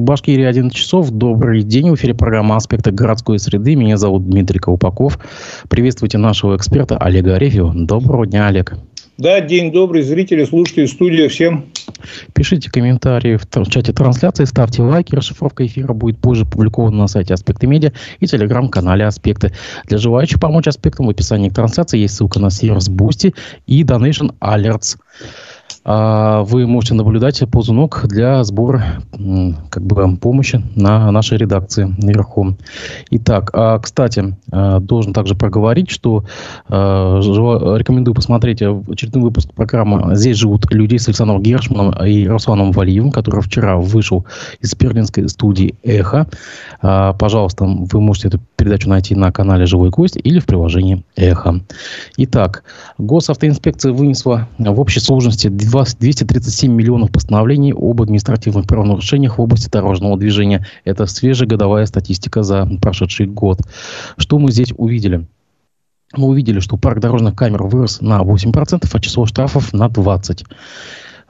Башкирии 11 часов. Добрый день. В эфире программа «Аспекты городской среды». Меня зовут Дмитрий Колпаков. Приветствуйте нашего эксперта Олега Арефьева. Доброго дня, Олег. Да, день добрый, зрители, слушатели, студия, всем. Пишите комментарии в чате трансляции, ставьте лайки. Расшифровка эфира будет позже опубликована на сайте Аспекты Медиа и телеграм-канале Аспекты. Для желающих помочь Аспектам в описании к трансляции есть ссылка на сервис Boosty и Donation Alerts. А, вы можете наблюдать ползунок для сбора как бы, помощи на нашей редакции наверху. Итак, а, кстати, а, должен также проговорить, что рекомендую посмотреть очередной выпуск программы «Здесь живут люди» с Александром Гершманом и Русланом Валиевым, который вчера вышел из берлинской студии «Эхо». Пожалуйста, вы можете эту передачу найти на канале «Живой гость» или в приложении «Эхо». Итак, госавтоинспекция вынесла в общей сложности 237 миллионов постановлений об административных правонарушениях в области дорожного движения. Это свежая годовая статистика за прошедший год. Что мы здесь увидели? Мы увидели, что парк дорожных камер вырос на 8%, а число штрафов на 20%.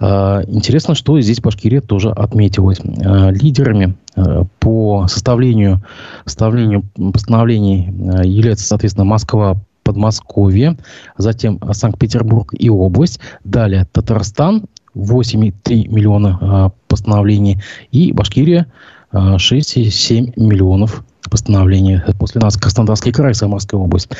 А, интересно, что здесь Башкирия тоже отметилась. А, лидерами а, по составлению, составлению постановлений являются, соответственно, Москва, Подмосковье, затем Санкт-Петербург и область, далее Татарстан, 8,3 миллиона э, постановлений, и Башкирия э, 6,7 миллионов постановлений. После нас Краснодарский край, Самарская область.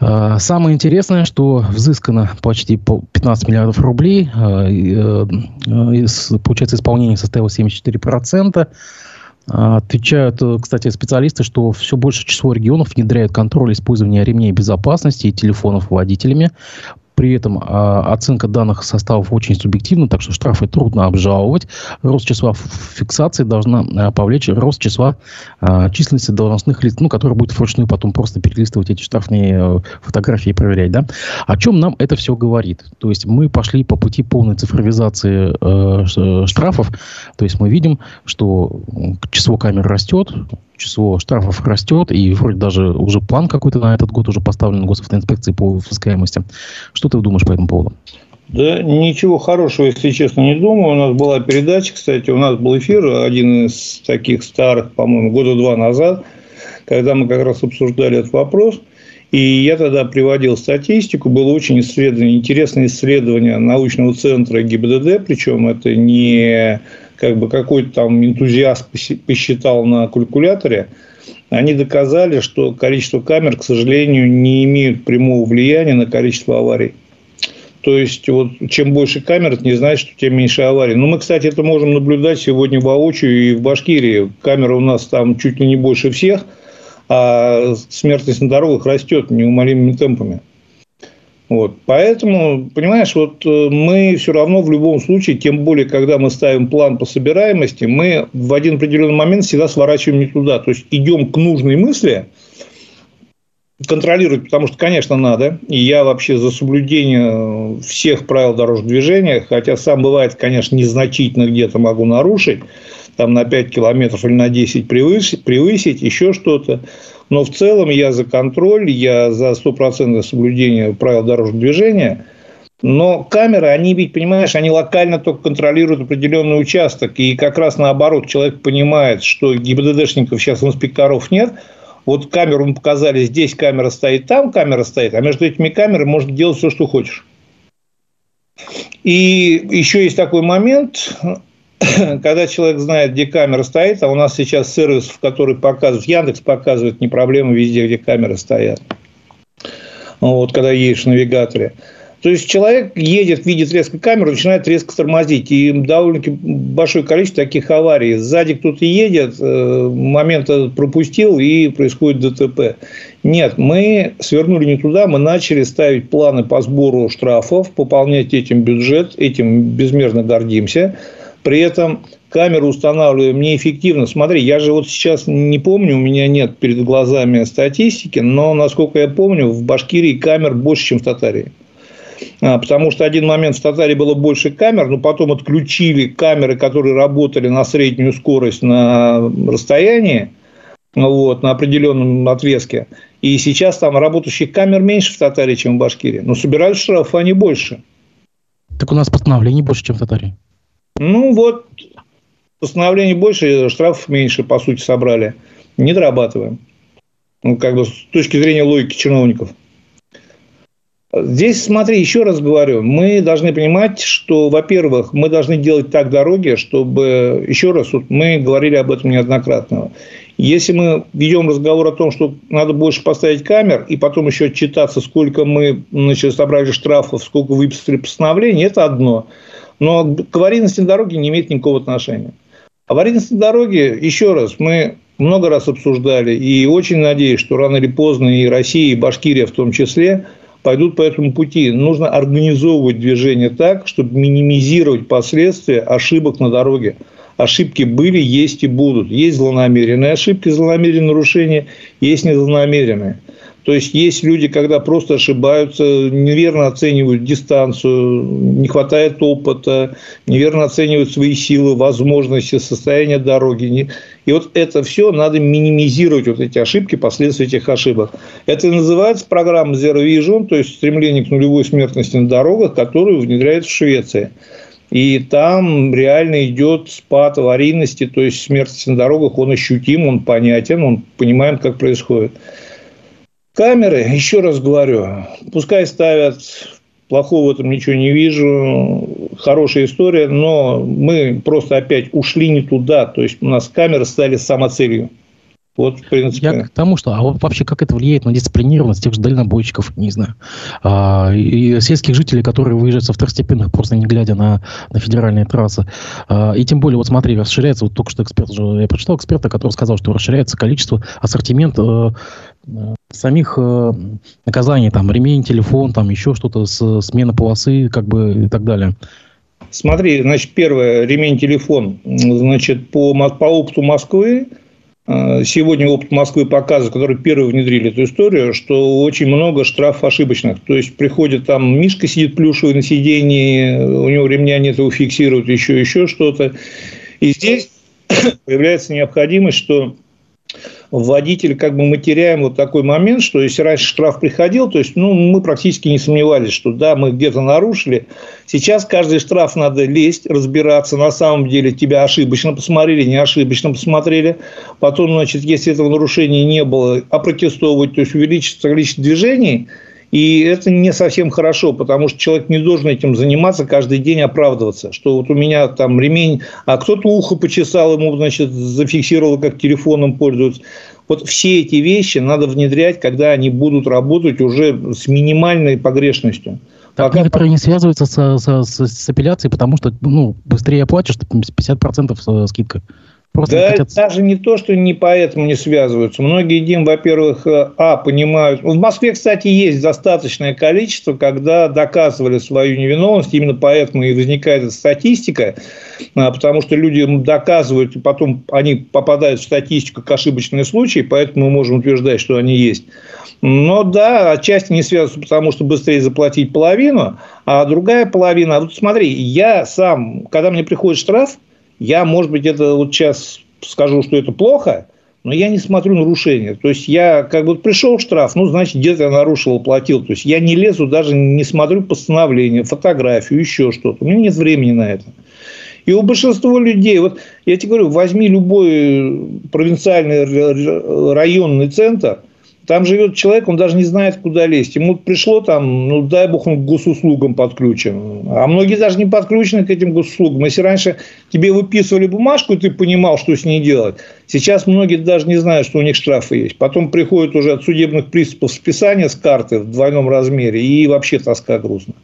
Э, самое интересное, что взыскано почти 15 миллиардов рублей. Э, э, получается, исполнение составило 74%. Отвечают, э, кстати, специалисты, что все больше число регионов внедряют контроль использования ремней безопасности и телефонов водителями. При этом а, оценка данных составов очень субъективна, так что штрафы трудно обжаловать. Рост числа фиксаций должна а, повлечь рост числа а, численности должностных лиц, ну, которые будут вручную потом просто перелистывать эти штрафные а, фотографии и проверять. Да? О чем нам это все говорит? То есть мы пошли по пути полной цифровизации э, штрафов. То есть мы видим, что число камер растет, число штрафов растет, и вроде даже уже план какой-то на этот год уже поставлен госавтоинспекции по взыскаемости. Что ты думаешь по этому поводу? Да ничего хорошего, если честно, не думаю. У нас была передача, кстати, у нас был эфир, один из таких старых, по-моему, года два назад, когда мы как раз обсуждали этот вопрос. И я тогда приводил статистику, было очень исследование, интересное исследование научного центра ГИБДД, причем это не как бы какой-то там энтузиаст посчитал на калькуляторе, они доказали, что количество камер, к сожалению, не имеют прямого влияния на количество аварий. То есть, вот, чем больше камер, это не значит, что тем меньше аварий. Но мы, кстати, это можем наблюдать сегодня воочию и в Башкирии. Камеры у нас там чуть ли не больше всех, а смертность на дорогах растет неумолимыми темпами. Вот. Поэтому, понимаешь, вот э, мы все равно в любом случае, тем более, когда мы ставим план по собираемости, мы в один определенный момент всегда сворачиваем не туда. То есть, идем к нужной мысли, контролировать, потому что, конечно, надо. И я вообще за соблюдение всех правил дорожного движения, хотя сам бывает, конечно, незначительно где-то могу нарушить, там на 5 километров или на 10 превысить, превысить еще что-то. Но в целом я за контроль, я за стопроцентное соблюдение правил дорожного движения. Но камеры, они ведь, понимаешь, они локально только контролируют определенный участок. И как раз наоборот, человек понимает, что ГИБДДшников сейчас инспекторов нет. Вот камеру мы показали, здесь камера стоит, там камера стоит, а между этими камерами можно делать все, что хочешь. И еще есть такой момент, когда человек знает, где камера стоит, а у нас сейчас сервис, в который показывает, Яндекс показывает не проблема везде, где камеры стоят. Вот, когда едешь в навигаторе. То есть человек едет, видит резко камеру, начинает резко тормозить. И довольно-таки большое количество таких аварий. Сзади кто-то едет, э, момент пропустил, и происходит ДТП. Нет, мы свернули не туда, мы начали ставить планы по сбору штрафов, пополнять этим бюджет, этим безмерно гордимся. При этом камеру устанавливаем неэффективно. Смотри, я же вот сейчас не помню, у меня нет перед глазами статистики, но, насколько я помню, в Башкирии камер больше, чем в Татарии. А, потому что один момент в Татарии было больше камер, но потом отключили камеры, которые работали на среднюю скорость на расстоянии, вот, на определенном отрезке. И сейчас там работающих камер меньше в Татарии, чем в Башкирии. Но собирают штрафы они больше. Так у нас постановлений больше, чем в Татарии. Ну, вот постановлений больше, штрафов меньше, по сути, собрали. Не дорабатываем. Ну, как бы с точки зрения логики чиновников. Здесь, смотри, еще раз говорю, мы должны понимать, что, во-первых, мы должны делать так дороги, чтобы, еще раз, вот мы говорили об этом неоднократно, если мы ведем разговор о том, что надо больше поставить камер и потом еще отчитаться, сколько мы значит, собрали штрафов, сколько выписали постановлений, это одно. Но к аварийности дороги не имеет никакого отношения. Аварийность дороге, еще раз, мы много раз обсуждали и очень надеюсь, что рано или поздно и Россия, и Башкирия в том числе – пойдут по этому пути. Нужно организовывать движение так, чтобы минимизировать последствия ошибок на дороге. Ошибки были, есть и будут. Есть злонамеренные ошибки, злонамеренные нарушения, есть незлонамеренные. То есть есть люди, когда просто ошибаются, неверно оценивают дистанцию, не хватает опыта, неверно оценивают свои силы, возможности, состояние дороги. И вот это все надо минимизировать, вот эти ошибки, последствия этих ошибок. Это называется программа Zero Vision, то есть стремление к нулевой смертности на дорогах, которую внедряется в Швеции. И там реально идет спад аварийности, то есть смертность на дорогах, он ощутим, он понятен, он понимаем, как происходит. Камеры, еще раз говорю, пускай ставят, плохого в этом ничего не вижу, хорошая история, но мы просто опять ушли не туда, то есть у нас камеры стали самоцелью. Вот, в принципе. Я к тому, что, а вообще как это влияет на дисциплинированность тех же дальнобойщиков, не знаю, а, и сельских жителей, которые выезжают со второстепенных, просто не глядя на, на федеральные трассы. А, и тем более, вот смотри, расширяется, вот только что эксперт, я прочитал эксперта, который сказал, что расширяется количество, ассортимент э, самих э, наказаний, там, ремень, телефон, там, еще что-то, с, смена полосы, как бы, и так далее. Смотри, значит, первое, ремень, телефон, значит, по, по опыту Москвы, а, сегодня опыт Москвы показывает, которые первые внедрили эту историю, что очень много штрафов ошибочных. То есть, приходит там Мишка сидит плюшевый на сидении, у него ремня нет, его фиксируют, еще, еще что-то. И здесь появляется необходимость, что водитель, как бы мы теряем вот такой момент, что если раньше штраф приходил, то есть ну, мы практически не сомневались, что да, мы где-то нарушили. Сейчас каждый штраф надо лезть, разбираться, на самом деле тебя ошибочно посмотрели, не ошибочно посмотрели. Потом, значит, если этого нарушения не было, опротестовывать, то есть увеличится количество движений – и это не совсем хорошо, потому что человек не должен этим заниматься, каждый день оправдываться, что вот у меня там ремень, а кто-то ухо почесал, ему, значит, зафиксировал, как телефоном пользуются. Вот все эти вещи надо внедрять, когда они будут работать уже с минимальной погрешностью. Так Пока... некоторые не связываются с, с, с, с апелляцией, потому что ну, быстрее оплатишь, 50% скидка. Просто да, хотят... даже не то, что не поэтому не связываются. Многие Дим, во-первых, э, а, понимают. В Москве, кстати, есть достаточное количество, когда доказывали свою невиновность, именно поэтому и возникает эта статистика, а, потому что люди доказывают, и потом они попадают в статистику как ошибочные случаи, поэтому мы можем утверждать, что они есть. Но да, отчасти не связываются, потому что быстрее заплатить половину, а другая половина. Вот смотри, я сам, когда мне приходит штраф, я, может быть, это вот сейчас скажу, что это плохо, но я не смотрю нарушения. То есть, я как бы пришел штраф, ну, значит, где-то я нарушил, платил. То есть, я не лезу, даже не смотрю постановление, фотографию, еще что-то. У меня нет времени на это. И у большинства людей, вот я тебе говорю, возьми любой провинциальный районный центр – там живет человек, он даже не знает, куда лезть. Ему пришло там, ну, дай бог, он к госуслугам подключен. А многие даже не подключены к этим госуслугам. Если раньше тебе выписывали бумажку, и ты понимал, что с ней делать, сейчас многие даже не знают, что у них штрафы есть. Потом приходят уже от судебных приступов списания с карты в двойном размере, и вообще тоска грустно.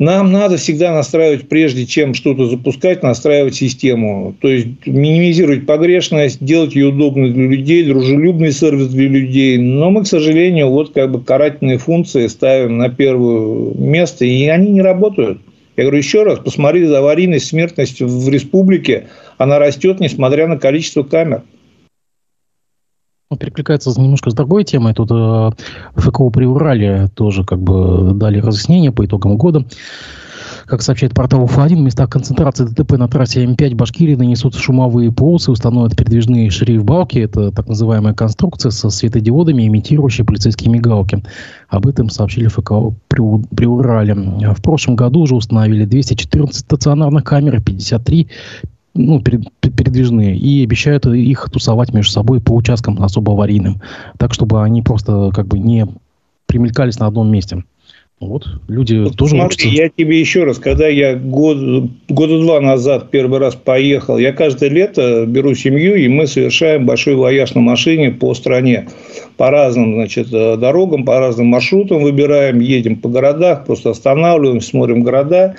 Нам надо всегда настраивать, прежде чем что-то запускать, настраивать систему. То есть, минимизировать погрешность, делать ее удобной для людей, дружелюбный сервис для людей. Но мы, к сожалению, вот как бы карательные функции ставим на первое место, и они не работают. Я говорю еще раз, посмотри за аварийность, смертность в республике, она растет, несмотря на количество камер перекликается немножко с другой темой. Тут э, ФКО при Урале тоже как бы дали разъяснение по итогам года. Как сообщает портал УФА-1, в местах концентрации ДТП на трассе М5 Башкирии нанесут шумовые полосы, установят передвижные шрифт-балки. Это так называемая конструкция со светодиодами, имитирующие полицейские мигалки. Об этом сообщили ФКО при Урале. В прошлом году уже установили 214 стационарных камер, 53 ну, передвижные, и обещают их тусовать между собой по участкам особо аварийным, так, чтобы они просто как бы не примелькались на одном месте. Вот, люди вот тоже смотри, учатся. я тебе еще раз, когда я год, года два назад первый раз поехал, я каждое лето беру семью, и мы совершаем большой вояж на машине по стране. По разным значит, дорогам, по разным маршрутам выбираем, едем по городах, просто останавливаемся, смотрим города.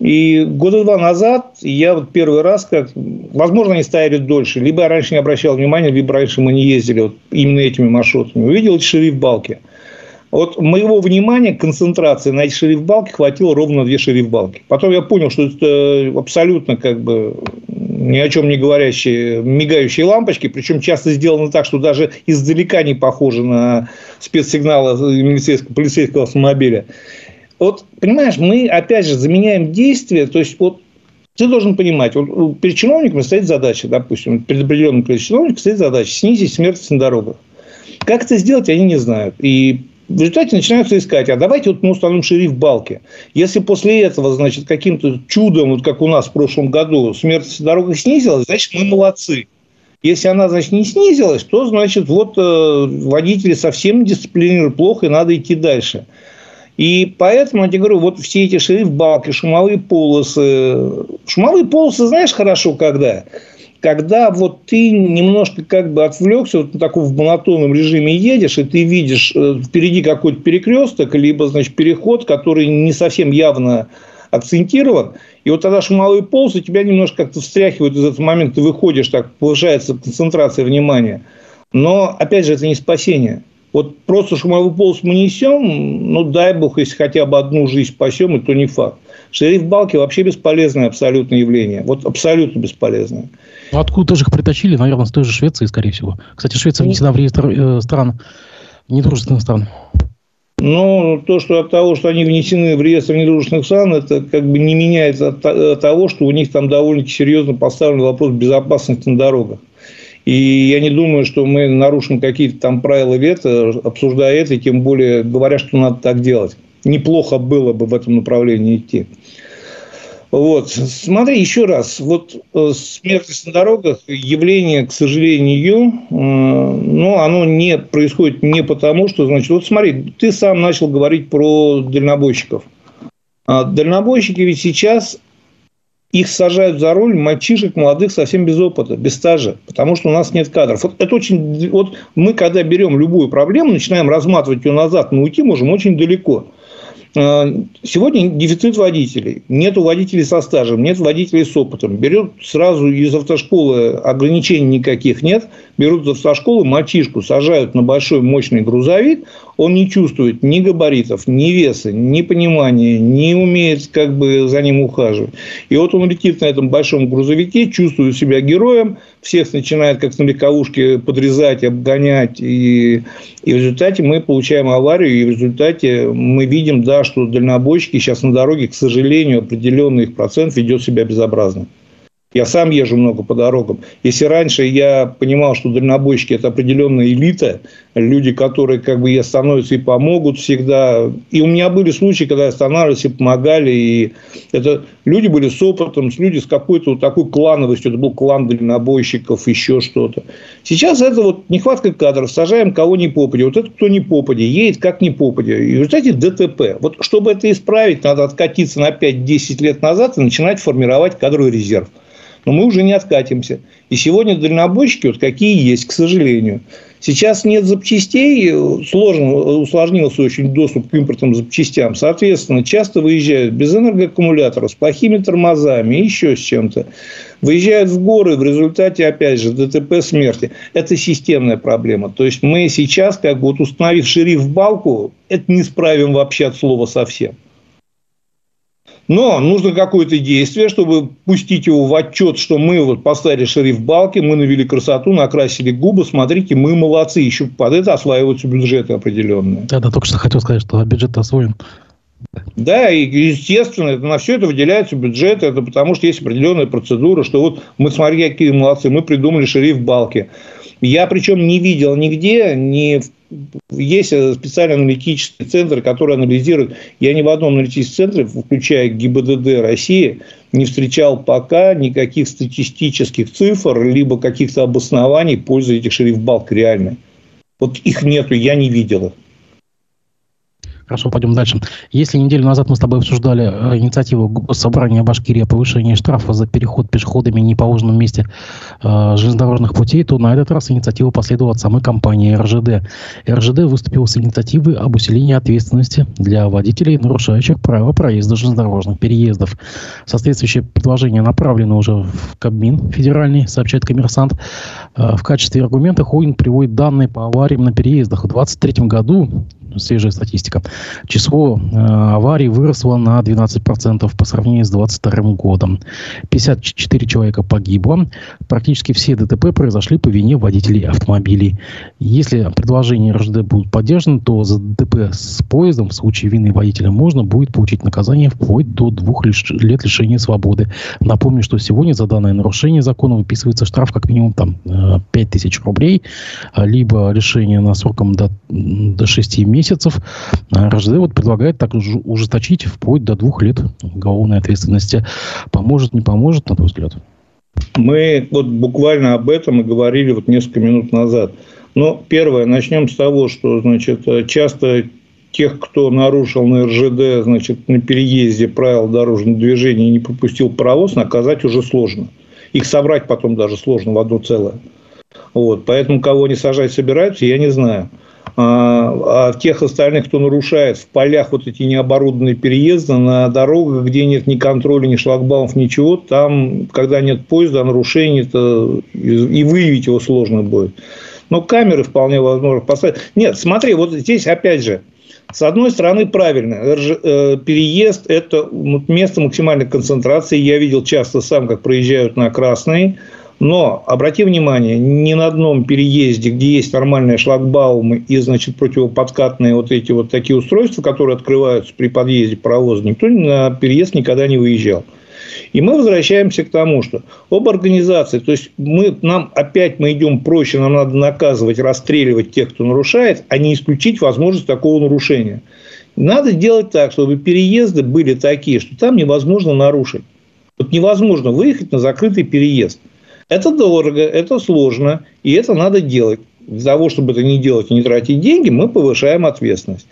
И года два назад я вот первый раз, как, возможно, они стояли дольше, либо я раньше не обращал внимания, либо раньше мы не ездили вот именно этими маршрутами, увидел шериф Балки. Вот моего внимания, концентрации на эти шерифбалки хватило ровно две шерифбалки. Потом я понял, что это абсолютно как бы ни о чем не говорящие мигающие лампочки, причем часто сделаны так, что даже издалека не похожи на спецсигналы полицейского, полицейского автомобиля. Вот, понимаешь, мы, опять же, заменяем действия, то есть, вот ты должен понимать, вот перед чиновниками стоит задача, допустим, перед определенным количеством чиновников стоит задача снизить смертность на дорогах. Как это сделать, они не знают. И в результате начинаются искать, а давайте вот мы установим шериф Балки. Если после этого, значит, каким-то чудом, вот как у нас в прошлом году, смертность на дорогах снизилась, значит, мы молодцы. Если она, значит, не снизилась, то, значит, вот э, водители совсем дисциплинируют плохо, и надо идти дальше. И поэтому, я тебе говорю, вот все эти шериф-балки, шумовые полосы. Шумовые полосы, знаешь, хорошо когда? Когда вот ты немножко как бы отвлекся, вот на таком в монотонном режиме едешь, и ты видишь э, впереди какой-то перекресток, либо, значит, переход, который не совсем явно акцентирован, и вот тогда шумовые полосы тебя немножко как-то встряхивают из этого момента, ты выходишь, так повышается концентрация внимания. Но, опять же, это не спасение. Вот просто шумовой полос мы несем, ну, дай бог, если хотя бы одну жизнь спасем, и то не факт. Шериф Балки вообще бесполезное абсолютно явление. Вот абсолютно бесполезное. Ну, откуда же их притащили? Наверное, с той же Швеции, скорее всего. Кстати, Швеция внесена в реестр э, стран, недружественных стран. Ну, то, что от того, что они внесены в реестр недружественных стран, это как бы не меняет от того, что у них там довольно серьезно поставлен вопрос безопасности на дорогах. И я не думаю, что мы нарушим какие-то там правила вето, обсуждая это, и тем более говоря, что надо так делать. Неплохо было бы в этом направлении идти. Вот. Смотри, еще раз. Вот э, смертность на дорогах, явление, к сожалению, э, ну, оно не происходит не потому, что, значит, вот смотри, ты сам начал говорить про дальнобойщиков. А дальнобойщики ведь сейчас их сажают за руль мальчишек молодых совсем без опыта, без стажа, потому что у нас нет кадров. Вот это очень, вот мы когда берем любую проблему, начинаем разматывать ее назад, мы уйти можем очень далеко. А, сегодня дефицит водителей. Нет водителей со стажем, нет водителей с опытом. Берут сразу из автошколы ограничений никаких нет. Берут из автошколы мальчишку, сажают на большой мощный грузовик. Он не чувствует ни габаритов, ни веса, ни понимания, не умеет как бы за ним ухаживать. И вот он летит на этом большом грузовике, чувствует себя героем, всех начинает как на легковушке подрезать, обгонять. И, и в результате мы получаем аварию, и в результате мы видим, да, что дальнобойщики сейчас на дороге, к сожалению, определенный их процент ведет себя безобразно. Я сам езжу много по дорогам. Если раньше я понимал, что дальнобойщики – это определенная элита, люди, которые как бы и остановятся и помогут всегда. И у меня были случаи, когда останавливались и помогали. И это люди были с опытом, люди с какой-то вот такой клановостью. Это был клан дальнобойщиков, еще что-то. Сейчас это вот нехватка кадров. Сажаем кого не попадя. Вот это кто не попадя. Едет как не попадя. И в результате ДТП. Вот чтобы это исправить, надо откатиться на 5-10 лет назад и начинать формировать кадровый резерв но мы уже не откатимся. И сегодня дальнобойщики вот какие есть, к сожалению. Сейчас нет запчастей, сложно, усложнился очень доступ к импортным запчастям. Соответственно, часто выезжают без энергоаккумуляторов, с плохими тормозами, еще с чем-то. Выезжают в горы, в результате, опять же, ДТП смерти. Это системная проблема. То есть, мы сейчас, как бы вот установив шериф в балку, это не справим вообще от слова совсем. Но нужно какое-то действие, чтобы пустить его в отчет, что мы вот поставили шериф балки, мы навели красоту, накрасили губы, смотрите, мы молодцы, еще под это осваиваются бюджеты определенные. Да, да, только что хотел сказать, что бюджет освоен. Да, и естественно, на все это выделяется бюджет, это потому что есть определенная процедура, что вот мы, смотри, какие молодцы, мы придумали шериф балки. Я причем не видел нигде, не есть специальный аналитический центр, который анализирует. Я ни в одном аналитическом центре, включая ГИБДД России, не встречал пока никаких статистических цифр, либо каких-то обоснований пользы этих шериф-балк реальной. Вот их нету, я не видел их. Хорошо, пойдем дальше. Если неделю назад мы с тобой обсуждали э, инициативу собрания Башкирии о повышении штрафа за переход пешеходами в неположенном месте э, железнодорожных путей, то на этот раз инициатива последовала от самой компании РЖД. РЖД выступила с инициативой об усилении ответственности для водителей, нарушающих правила проезда железнодорожных переездов. Соответствующее предложение направлено уже в Кабмин федеральный, сообщает коммерсант. Э, в качестве аргумента Хоин приводит данные по авариям на переездах. В 2023 году свежая статистика. Число э, аварий выросло на 12% по сравнению с 2022 годом. 54 человека погибло. Практически все ДТП произошли по вине водителей автомобилей. Если предложение РЖД будут поддержаны, то за ДТП с поездом в случае вины водителя можно будет получить наказание вплоть до двух лет лишения свободы. Напомню, что сегодня за данное нарушение закона выписывается штраф как минимум там 5000 э, рублей, либо лишение на сроком до, до 6 месяцев месяцев. А РЖД вот предлагает так ужесточить вплоть до двух лет уголовной ответственности. Поможет, не поможет, на твой взгляд? Мы вот буквально об этом и говорили вот несколько минут назад. Но первое, начнем с того, что значит, часто тех, кто нарушил на РЖД, значит, на переезде правил дорожного движения и не пропустил паровоз, наказать уже сложно. Их собрать потом даже сложно в одно целое. Вот. Поэтому кого они сажать собираются, я не знаю. А, а тех остальных, кто нарушает в полях вот эти необорудованные переезды, на дорогах, где нет ни контроля, ни шлагбаумов, ничего, там, когда нет поезда, нарушение, то и выявить его сложно будет. Но камеры вполне возможно поставить. Нет, смотри, вот здесь опять же, с одной стороны, правильно. Э, переезд – это место максимальной концентрации. Я видел часто сам, как проезжают на Красный. Но обрати внимание, ни на одном переезде, где есть нормальные шлагбаумы и, значит, противоподкатные вот эти вот такие устройства, которые открываются при подъезде паровоза, никто на переезд никогда не выезжал. И мы возвращаемся к тому, что об организации, то есть мы, нам опять мы идем проще, нам надо наказывать, расстреливать тех, кто нарушает, а не исключить возможность такого нарушения. Надо делать так, чтобы переезды были такие, что там невозможно нарушить. Вот невозможно выехать на закрытый переезд – это дорого, это сложно, и это надо делать. Для того, чтобы это не делать и не тратить деньги, мы повышаем ответственность.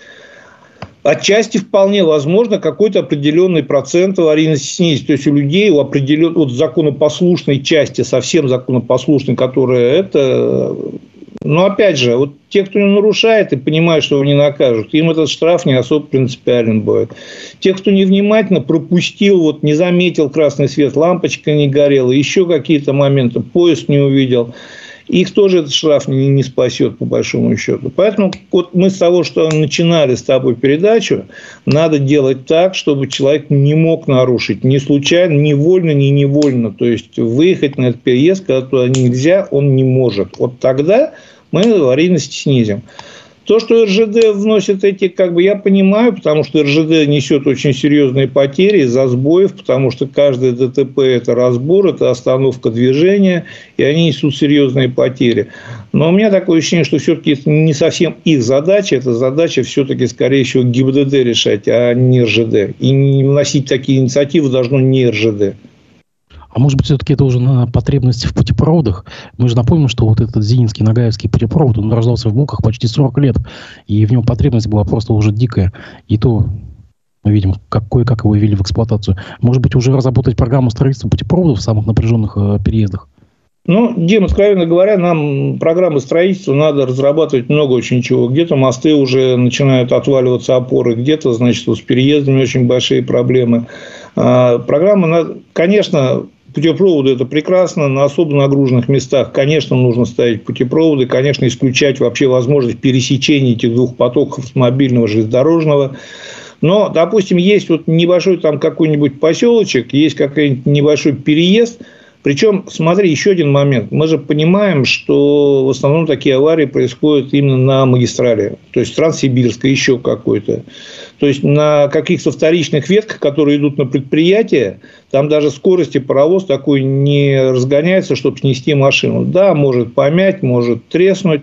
Отчасти вполне возможно какой-то определенный процент аварийности снизить. То есть, у людей, у определенной вот законопослушной части, совсем законопослушной, которая это но опять же, вот те, кто не нарушает и понимают, что его не накажут, им этот штраф не особо принципиален будет. Те, кто невнимательно пропустил, вот не заметил красный свет, лампочка не горела, еще какие-то моменты, поезд не увидел, их тоже этот штраф не, не спасет, по большому счету. Поэтому вот мы с того, что начинали с тобой передачу, надо делать так, чтобы человек не мог нарушить ни случайно, ни вольно, ни невольно. То есть, выехать на этот переезд, когда туда нельзя, он не может. Вот тогда мы аварийность снизим. То, что РЖД вносит эти, как бы я понимаю, потому что РЖД несет очень серьезные потери из-за сбоев, потому что каждый ДТП – это разбор, это остановка движения, и они несут серьезные потери. Но у меня такое ощущение, что все-таки это не совсем их задача, это задача все-таки, скорее всего, ГИБДД решать, а не РЖД. И вносить такие инициативы должно не РЖД. А может быть, все-таки это уже на потребности в путепроводах? Мы же напомним, что вот этот Зининский Нагаевский путепровод, он рождался в Муках почти 40 лет, и в нем потребность была просто уже дикая. И то мы видим, как, кое-как его ввели в эксплуатацию. Может быть, уже разработать программу строительства путепроводов в самых напряженных э, переездах? Ну, Дим, откровенно говоря, нам программы строительства надо разрабатывать много очень чего. Где-то мосты уже начинают отваливаться опоры, где-то, значит, с переездами очень большие проблемы. А, программа, конечно, Путепроводы – это прекрасно. На особо нагруженных местах, конечно, нужно ставить путепроводы. Конечно, исключать вообще возможность пересечения этих двух потоков автомобильного, железнодорожного. Но, допустим, есть вот небольшой там какой-нибудь поселочек, есть какой-нибудь небольшой переезд, Причем, смотри, еще один момент. Мы же понимаем, что в основном такие аварии происходят именно на магистрали. То есть, Транссибирской, еще какой-то. То есть, на каких-то вторичных ветках, которые идут на предприятие, там даже скорости паровоз такой не разгоняется, чтобы снести машину. Да, может помять, может треснуть.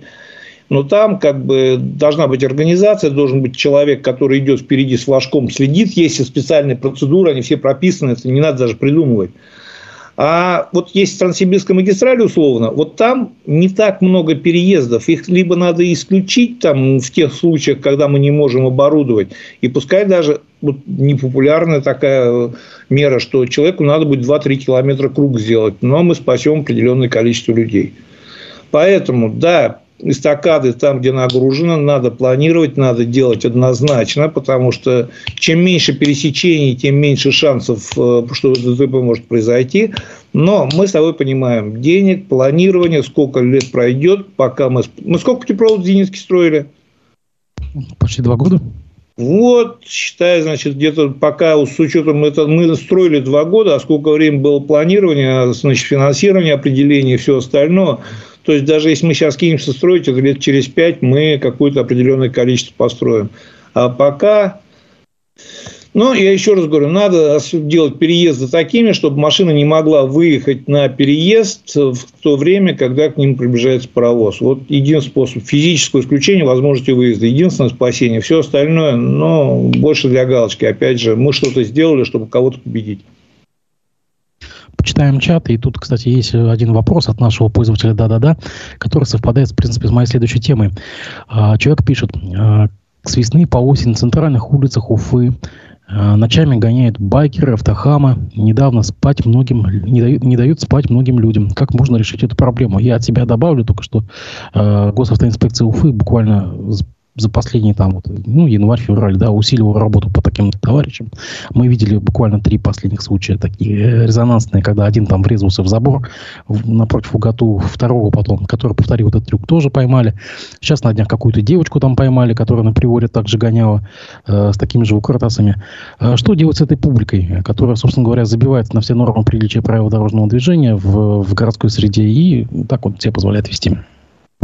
Но там как бы должна быть организация, должен быть человек, который идет впереди с флажком, следит. Есть специальные процедуры, они все прописаны, это не надо даже придумывать. А вот есть Транссибирская магистраль, условно, вот там не так много переездов. Их либо надо исключить там, в тех случаях, когда мы не можем оборудовать. И пускай даже вот, непопулярная такая мера, что человеку надо будет 2-3 километра круг сделать, но мы спасем определенное количество людей. Поэтому, да, эстакады там, где нагружено, надо планировать, надо делать однозначно, потому что чем меньше пересечений, тем меньше шансов, э, что ДТП может произойти. Но мы с тобой понимаем, денег, планирование, сколько лет пройдет, пока мы... Мы сколько путепровод Зенитки строили? Почти два года. Вот, считай, значит, где-то пока с учетом это мы строили два года, а сколько времени было планирование, значит, финансирование, определение и все остальное – то есть, даже если мы сейчас кинемся строить, это лет через пять мы какое-то определенное количество построим. А пока... Но я еще раз говорю, надо делать переезды такими, чтобы машина не могла выехать на переезд в то время, когда к ним приближается паровоз. Вот единственный способ. Физическое исключение возможности выезда. Единственное спасение. Все остальное, но больше для галочки. Опять же, мы что-то сделали, чтобы кого-то победить почитаем чат, и тут, кстати, есть один вопрос от нашего пользователя «Да-да-да», который совпадает, в принципе, с моей следующей темой. А, человек пишет, «А, с весны по осень на центральных улицах Уфы ночами гоняют байкеры, автохамы. Недавно спать многим, не дают, не дают спать многим людям. Как можно решить эту проблему? Я от себя добавлю только, что э, госавтоинспекция Уфы буквально за последний там, вот, ну, январь-февраль, да, усиливал работу по таким товарищам. Мы видели буквально три последних случая такие э, резонансные, когда один там врезался в забор напротив УГАТУ, второго потом, который повторил этот трюк, тоже поймали. Сейчас на днях какую-то девочку там поймали, которая на приоре также гоняла э, с такими же укротасами. Э, что делать с этой публикой, которая, собственно говоря, забивается на все нормы приличия правил дорожного движения в, в городской среде и так вот себе позволяет вести?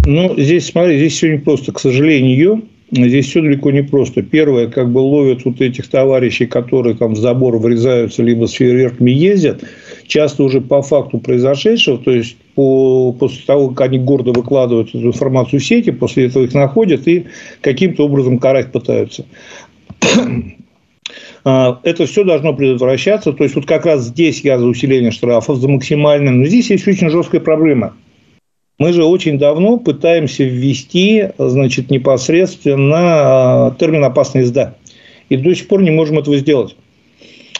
Ну, здесь, смотри, здесь не просто. К сожалению, здесь все далеко не просто. Первое, как бы ловят вот этих товарищей, которые там в забор врезаются, либо с фейерверками ездят, часто уже по факту произошедшего, то есть по, после того, как они гордо выкладывают эту информацию в сети, после этого их находят и каким-то образом карать пытаются. А, это все должно предотвращаться. То есть, вот как раз здесь я за усиление штрафов, за максимальное. Но здесь есть очень жесткая проблема – мы же очень давно пытаемся ввести, значит, непосредственно а, термин «опасная езда». И до сих пор не можем этого сделать.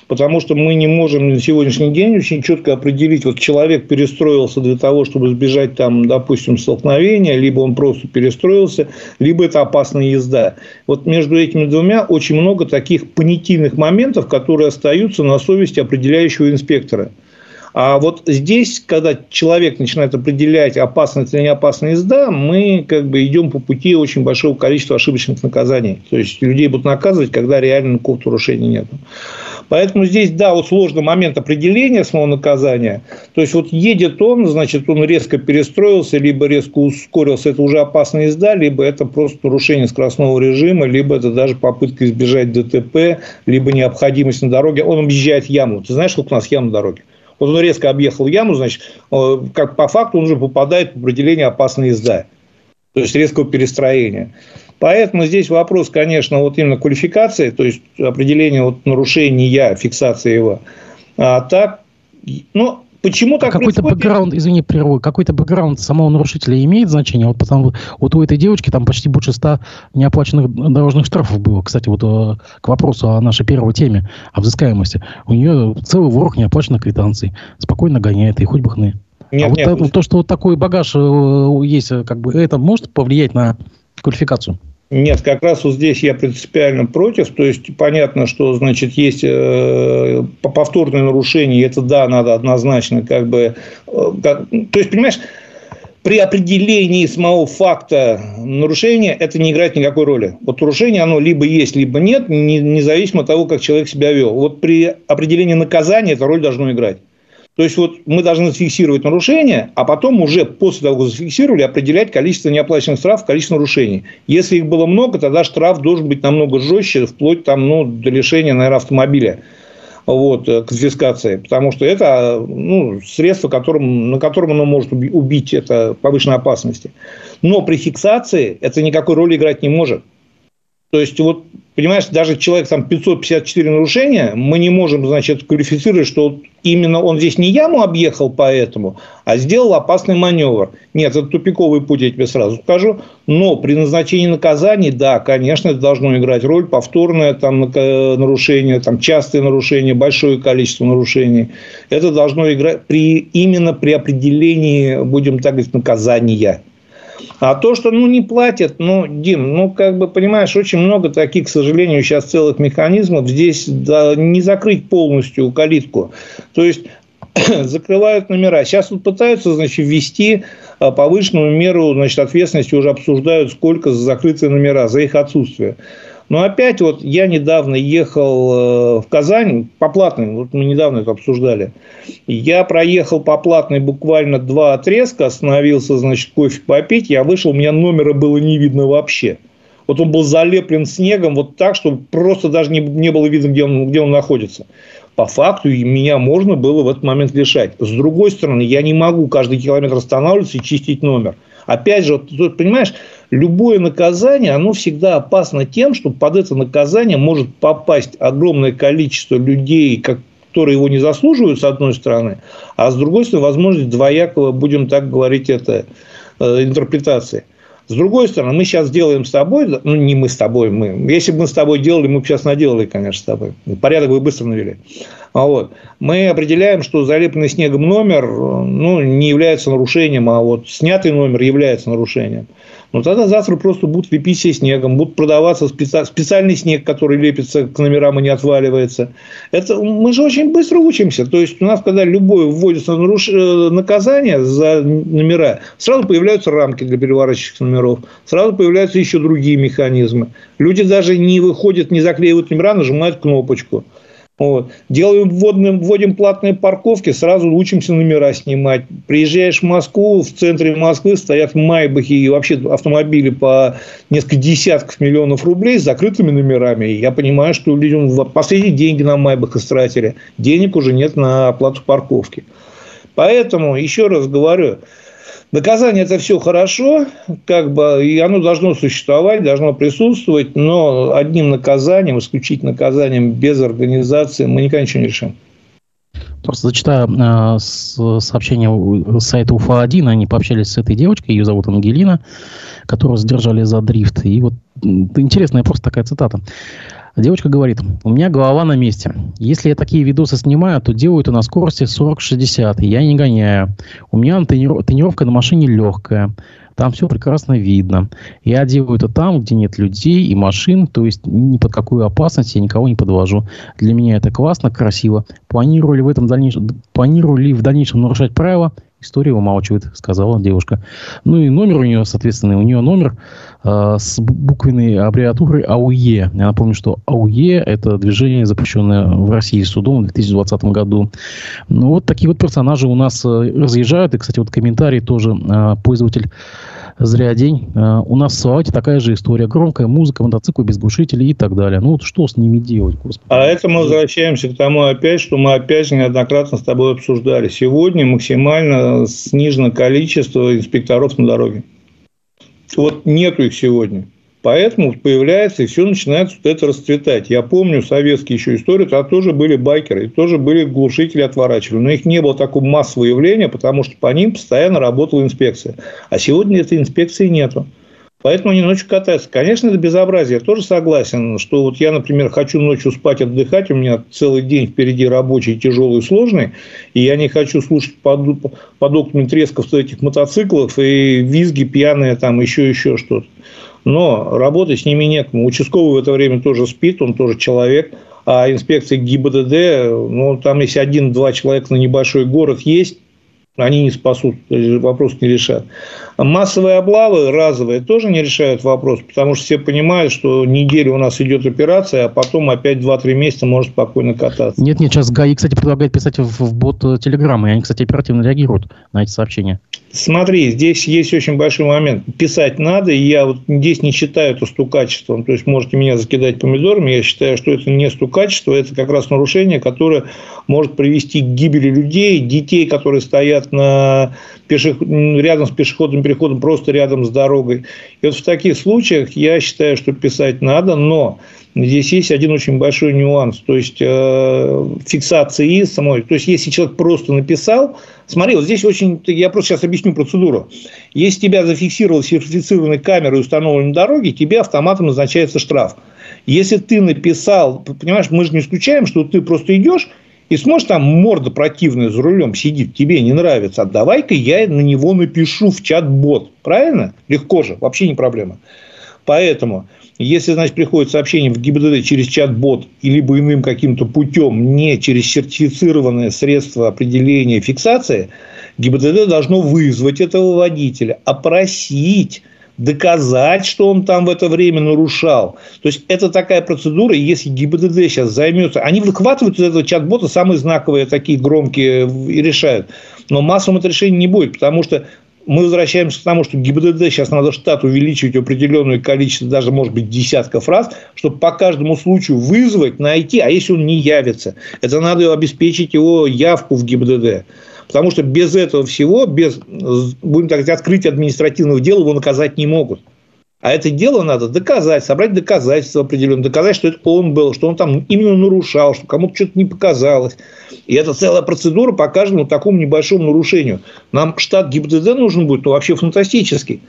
Потому что мы не можем на сегодняшний день очень четко определить, вот человек перестроился для того, чтобы избежать там, допустим, столкновения, либо он просто перестроился, либо это опасная езда. Вот между этими двумя очень много таких понятийных моментов, которые остаются на совести определяющего инспектора – а вот здесь, когда человек начинает определять, опасна это или не опасная езда, мы как бы идем по пути очень большого количества ошибочных наказаний. То есть, людей будут наказывать, когда реально какого-то нарушения нет. Поэтому здесь, да, вот сложный момент определения самого наказания. То есть, вот едет он, значит, он резко перестроился, либо резко ускорился, это уже опасная езда, либо это просто нарушение скоростного режима, либо это даже попытка избежать ДТП, либо необходимость на дороге. Он объезжает яму. Ты знаешь, сколько у нас ям на дороге? Вот он резко объехал яму, значит, э, как по факту он уже попадает в определение опасной езда. То есть резкого перестроения. Поэтому здесь вопрос, конечно, вот именно квалификации, то есть определение вот нарушения, фиксации его. А так, ну, Почему а так какой-то бэкграунд, извини, прерву, какой-то бэкграунд самого нарушителя имеет значение? Вот потому вот у этой девочки там почти больше ста неоплаченных дорожных штрафов было. Кстати, вот э, к вопросу о нашей первой теме, о взыскаемости. У нее целый ворох неоплаченных квитанций. Спокойно гоняет, и хоть бы хны. Нет, а вот нет. то, что вот такой багаж э, есть, э, как бы это может повлиять на квалификацию? Нет, как раз вот здесь я принципиально против. То есть, понятно, что, значит, есть э, повторное нарушение, это, да, надо однозначно как бы... Э, как, то есть, понимаешь, при определении самого факта нарушения это не играет никакой роли. Вот нарушение, оно либо есть, либо нет, независимо от того, как человек себя вел. Вот при определении наказания эта роль должно играть. То есть вот мы должны зафиксировать нарушение, а потом уже после того, как зафиксировали, определять количество неоплаченных штрафов, количество нарушений. Если их было много, тогда штраф должен быть намного жестче, вплоть там, ну, до лишения, наверное, автомобиля вот, э, конфискации, потому что это ну, средство, которым, на котором оно может убить, это повышенной опасности. Но при фиксации это никакой роли играть не может. То есть, вот, понимаешь, даже человек там 554 нарушения, мы не можем, значит, квалифицировать, что именно он здесь не яму объехал поэтому, а сделал опасный маневр. Нет, это тупиковый путь, я тебе сразу скажу. Но при назначении наказаний, да, конечно, это должно играть роль. Повторное там, нарушение, там, частые нарушения, большое количество нарушений. Это должно играть при, именно при определении, будем так говорить, наказания. А то, что ну, не платят, ну, Дим, ну, как бы, понимаешь, очень много таких, к сожалению, сейчас целых механизмов. Здесь да, не закрыть полностью калитку. То есть, закрывают номера. Сейчас вот пытаются, значит, ввести а, повышенную меру значит, ответственности, уже обсуждают, сколько за закрытые номера, за их отсутствие. Но опять вот я недавно ехал э, в Казань по платной, вот мы недавно это обсуждали. Я проехал по платной буквально два отрезка, остановился, значит, кофе попить, я вышел, у меня номера было не видно вообще. Вот он был залеплен снегом вот так, что просто даже не, не было видно, где он, где он находится. По факту меня можно было в этот момент лишать. С другой стороны, я не могу каждый километр останавливаться и чистить номер. Опять же, вот, понимаешь, любое наказание, оно всегда опасно тем, что под это наказание может попасть огромное количество людей, которые его не заслуживают, с одной стороны, а с другой стороны, возможность двоякого, будем так говорить, это э, интерпретации. С другой стороны, мы сейчас делаем с тобой, ну, не мы с тобой, мы. Если бы мы с тобой делали, мы бы сейчас наделали, конечно, с тобой. Порядок бы быстро навели. А вот. Мы определяем, что залепленный снегом номер ну, не является нарушением, а вот снятый номер является нарушением. Но тогда завтра просто будут лепить все снегом, будут продаваться специ... специальный снег, который лепится к номерам и не отваливается. Это мы же очень быстро учимся. То есть у нас, когда любое вводится наруш... Э, наказание за номера, сразу появляются рамки для переворачивающих номеров, сразу появляются еще другие механизмы. Люди даже не выходят, не заклеивают номера, нажимают кнопочку. Вот. Делаем, вводным, вводим платные парковки, сразу учимся номера снимать. Приезжаешь в Москву, в центре Москвы стоят майбахи и вообще автомобили по несколько десятков миллионов рублей с закрытыми номерами. Я понимаю, что людям последние деньги на майбах истратили. Денег уже нет на оплату парковки. Поэтому, еще раз говорю, Наказание это все хорошо, как бы, и оно должно существовать, должно присутствовать, но одним наказанием, исключительно наказанием без организации мы никогда ничего не решим. Просто зачитаю э, сообщение сайта УФА-1, они пообщались с этой девочкой, ее зовут Ангелина, которую задержали за дрифт. И вот интересная просто такая цитата. Девочка говорит, у меня голова на месте. Если я такие видосы снимаю, то делаю это на скорости 40-60, и я не гоняю. У меня тренировка на машине легкая. Там все прекрасно видно. Я делаю это там, где нет людей и машин, то есть ни под какую опасность я никого не подвожу. Для меня это классно, красиво. Планирую ли в этом дальнейшем, планирую ли в дальнейшем нарушать правила? История умалчивает, сказала девушка. Ну и номер у нее, соответственно, у нее номер э, с буквенной аббревиатурой АУЕ. Я напомню, что АУЕ – это движение, запрещенное в России судом в 2020 году. Ну, вот такие вот персонажи у нас э, разъезжают. И, кстати, вот комментарий тоже э, пользователь зря день. Э, у нас в Салате такая же история. Громкая музыка, мотоцикл без глушителей и так далее. Ну, вот что с ними делать, господи? А это мы возвращаемся к тому опять, что мы опять неоднократно с тобой обсуждали. Сегодня максимально снижено количество инспекторов на дороге. Вот нету их сегодня. Поэтому появляется, и все начинает вот это расцветать. Я помню советские еще истории, тогда тоже были байкеры, и тоже были глушители отворачивали. Но их не было такого массового явления, потому что по ним постоянно работала инспекция. А сегодня этой инспекции нету. Поэтому они ночью катаются. Конечно, это безобразие. Я тоже согласен, что вот я, например, хочу ночью спать, отдыхать, у меня целый день впереди рабочий, тяжелый, сложный, и я не хочу слушать под, под окнами тресков этих мотоциклов и визги пьяные, там еще, еще что-то но работать с ними некому. Участковый в это время тоже спит, он тоже человек, а инспекция ГИБДД, ну, там если один-два человека на небольшой город есть, они не спасут, вопрос не решат. Массовые облавы разовые тоже не решают вопрос, потому что все понимают, что неделю у нас идет операция, а потом опять 2-3 месяца может спокойно кататься. Нет, нет, сейчас ГАИ, кстати, предлагает писать в, бот Телеграма, и они, кстати, оперативно реагируют на эти сообщения. Смотри, здесь есть очень большой момент. Писать надо, и я вот здесь не считаю это стукачеством. То есть, можете меня закидать помидорами, я считаю, что это не стукачество, это как раз нарушение, которое может привести к гибели людей, детей, которые стоят на пешеход... рядом с пешеходным переходом, просто рядом с дорогой. И вот в таких случаях я считаю, что писать надо, но Здесь есть один очень большой нюанс, то есть э, фиксации самой. То есть, если человек просто написал, смотри, вот здесь очень, я просто сейчас объясню процедуру. Если тебя зафиксировал сертифицированной камерой установленной дороге, тебе автоматом назначается штраф. Если ты написал, понимаешь, мы же не исключаем, что ты просто идешь и сможешь там морда противная за рулем сидит, тебе не нравится, а давай-ка я на него напишу в чат-бот. Правильно? Легко же, вообще не проблема. Поэтому если, значит, приходит сообщение в ГИБДД через чат-бот либо иным каким-то путем, не через сертифицированное средство определения фиксации, ГИБДД должно вызвать этого водителя, опросить, доказать, что он там в это время нарушал. То есть, это такая процедура, если ГИБДД сейчас займется... Они выхватывают из этого чат-бота самые знаковые, такие громкие и решают. Но массовым это решение не будет, потому что мы возвращаемся к тому, что ГИБДД сейчас надо штат увеличивать определенное количество, даже, может быть, десятков раз, чтобы по каждому случаю вызвать, найти, а если он не явится, это надо обеспечить его явку в ГИБДД. Потому что без этого всего, без, будем так сказать, открытия административного дела его наказать не могут. А это дело надо доказать, собрать доказательства определенные, доказать, что это он был, что он там именно нарушал, что кому-то что-то не показалось. И это целая процедура по каждому такому небольшому нарушению. Нам штат ГИБДД нужен будет, ну, вообще фантастический.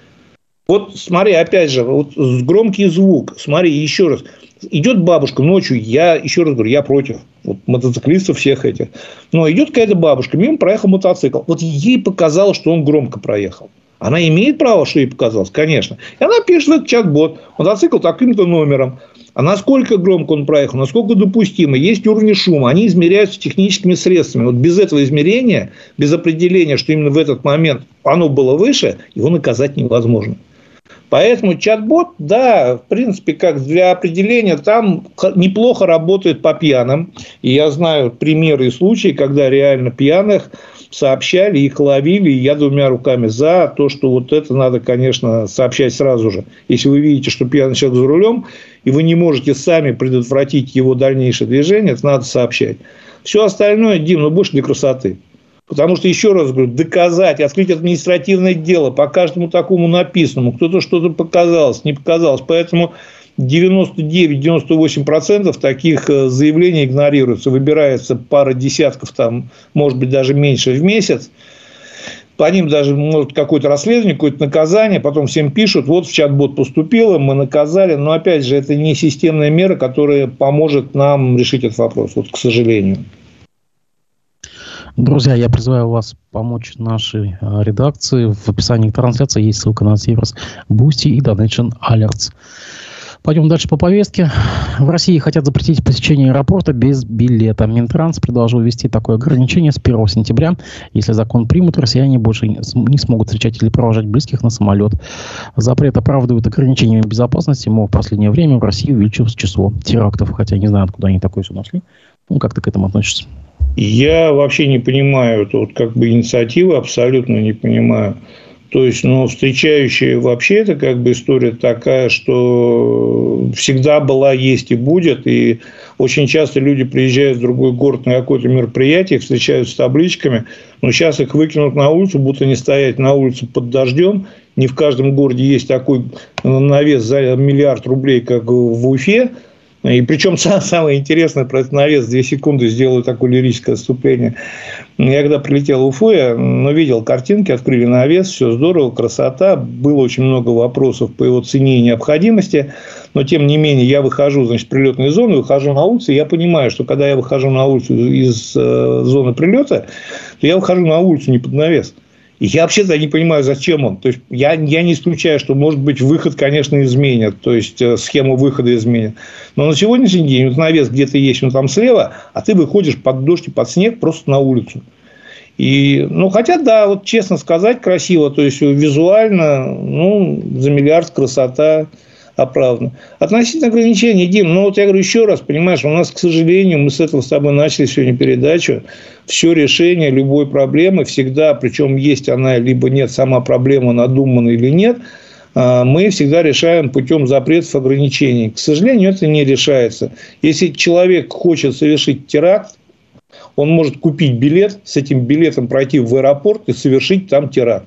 Вот смотри, опять же, вот громкий звук. Смотри, еще раз. Идет бабушка ночью, я еще раз говорю, я против вот, мотоциклистов всех этих. Но идет какая-то бабушка, мимо проехал мотоцикл. Вот ей показалось, что он громко проехал. Она имеет право, что ей показалось, конечно. И она пишет этот чат-бот, мотоцикл таким-то номером. А насколько громко он проехал, насколько допустимо, есть уровни шума, они измеряются техническими средствами. Вот без этого измерения, без определения, что именно в этот момент оно было выше, его наказать невозможно. Поэтому чат-бот, да, в принципе, как для определения, там неплохо работает по пьяным. И я знаю примеры и случаи, когда реально пьяных сообщали, их ловили, и я двумя руками за то, что вот это надо, конечно, сообщать сразу же. Если вы видите, что пьяный человек за рулем, и вы не можете сами предотвратить его дальнейшее движение, это надо сообщать. Все остальное, Дим, ну больше для красоты. Потому что, еще раз говорю, доказать, открыть административное дело по каждому такому написанному, кто-то что-то показалось, не показалось. Поэтому 99-98% таких э, заявлений игнорируются. Выбирается пара десятков, там, может быть, даже меньше в месяц. По ним даже может какое-то расследование, какое-то наказание, потом всем пишут, вот в чат-бот поступило, мы наказали. Но, опять же, это не системная мера, которая поможет нам решить этот вопрос, вот, к сожалению. Друзья, я призываю вас помочь нашей э, редакции. В описании трансляции есть ссылка на сервис Boosty и Donation Alerts. Пойдем дальше по повестке. В России хотят запретить посещение аэропорта без билета. Минтранс предложил ввести такое ограничение с 1 сентября. Если закон примут, россияне больше не смогут встречать или провожать близких на самолет. Запрет оправдывают ограничениями безопасности. Мол, в последнее время в России увеличилось число терактов. Хотя не знаю, откуда они такое все нашли. Ну, как ты к этому относишься? Я вообще не понимаю эту вот как бы инициативы, абсолютно не понимаю. То есть, ну, встречающие вообще это как бы история такая, что всегда была, есть и будет. И очень часто люди приезжают в другой город на какое-то мероприятие, встречаются с табличками, но сейчас их выкинут на улицу, будто не стоять на улице под дождем. Не в каждом городе есть такой навес за миллиард рублей, как в Уфе. И причем самое интересное, про этот навес, две секунды сделаю такое лирическое отступление. Я когда прилетел в Уфу, я ну, видел картинки, открыли навес, все здорово, красота. Было очень много вопросов по его цене и необходимости. Но, тем не менее, я выхожу, значит, прилетной зоны, выхожу на улицу, и я понимаю, что когда я выхожу на улицу из э, зоны прилета, то я выхожу на улицу не под навес. И я вообще-то не понимаю, зачем он. То есть, я, я не исключаю, что, может быть, выход, конечно, изменят. То есть, э, схему выхода изменят. Но на сегодняшний день вот навес где-то есть, он там слева, а ты выходишь под дождь и под снег просто на улицу. И, ну, хотя, да, вот честно сказать, красиво, то есть визуально, ну, за миллиард красота оправдана. Относительно ограничений, Дим, ну, вот я говорю еще раз, понимаешь, у нас, к сожалению, мы с этого с тобой начали сегодня передачу, все решение любой проблемы всегда, причем есть она, либо нет, сама проблема надумана или нет, а, мы всегда решаем путем запретов ограничений. К сожалению, это не решается. Если человек хочет совершить теракт, он может купить билет, с этим билетом пройти в аэропорт и совершить там теракт.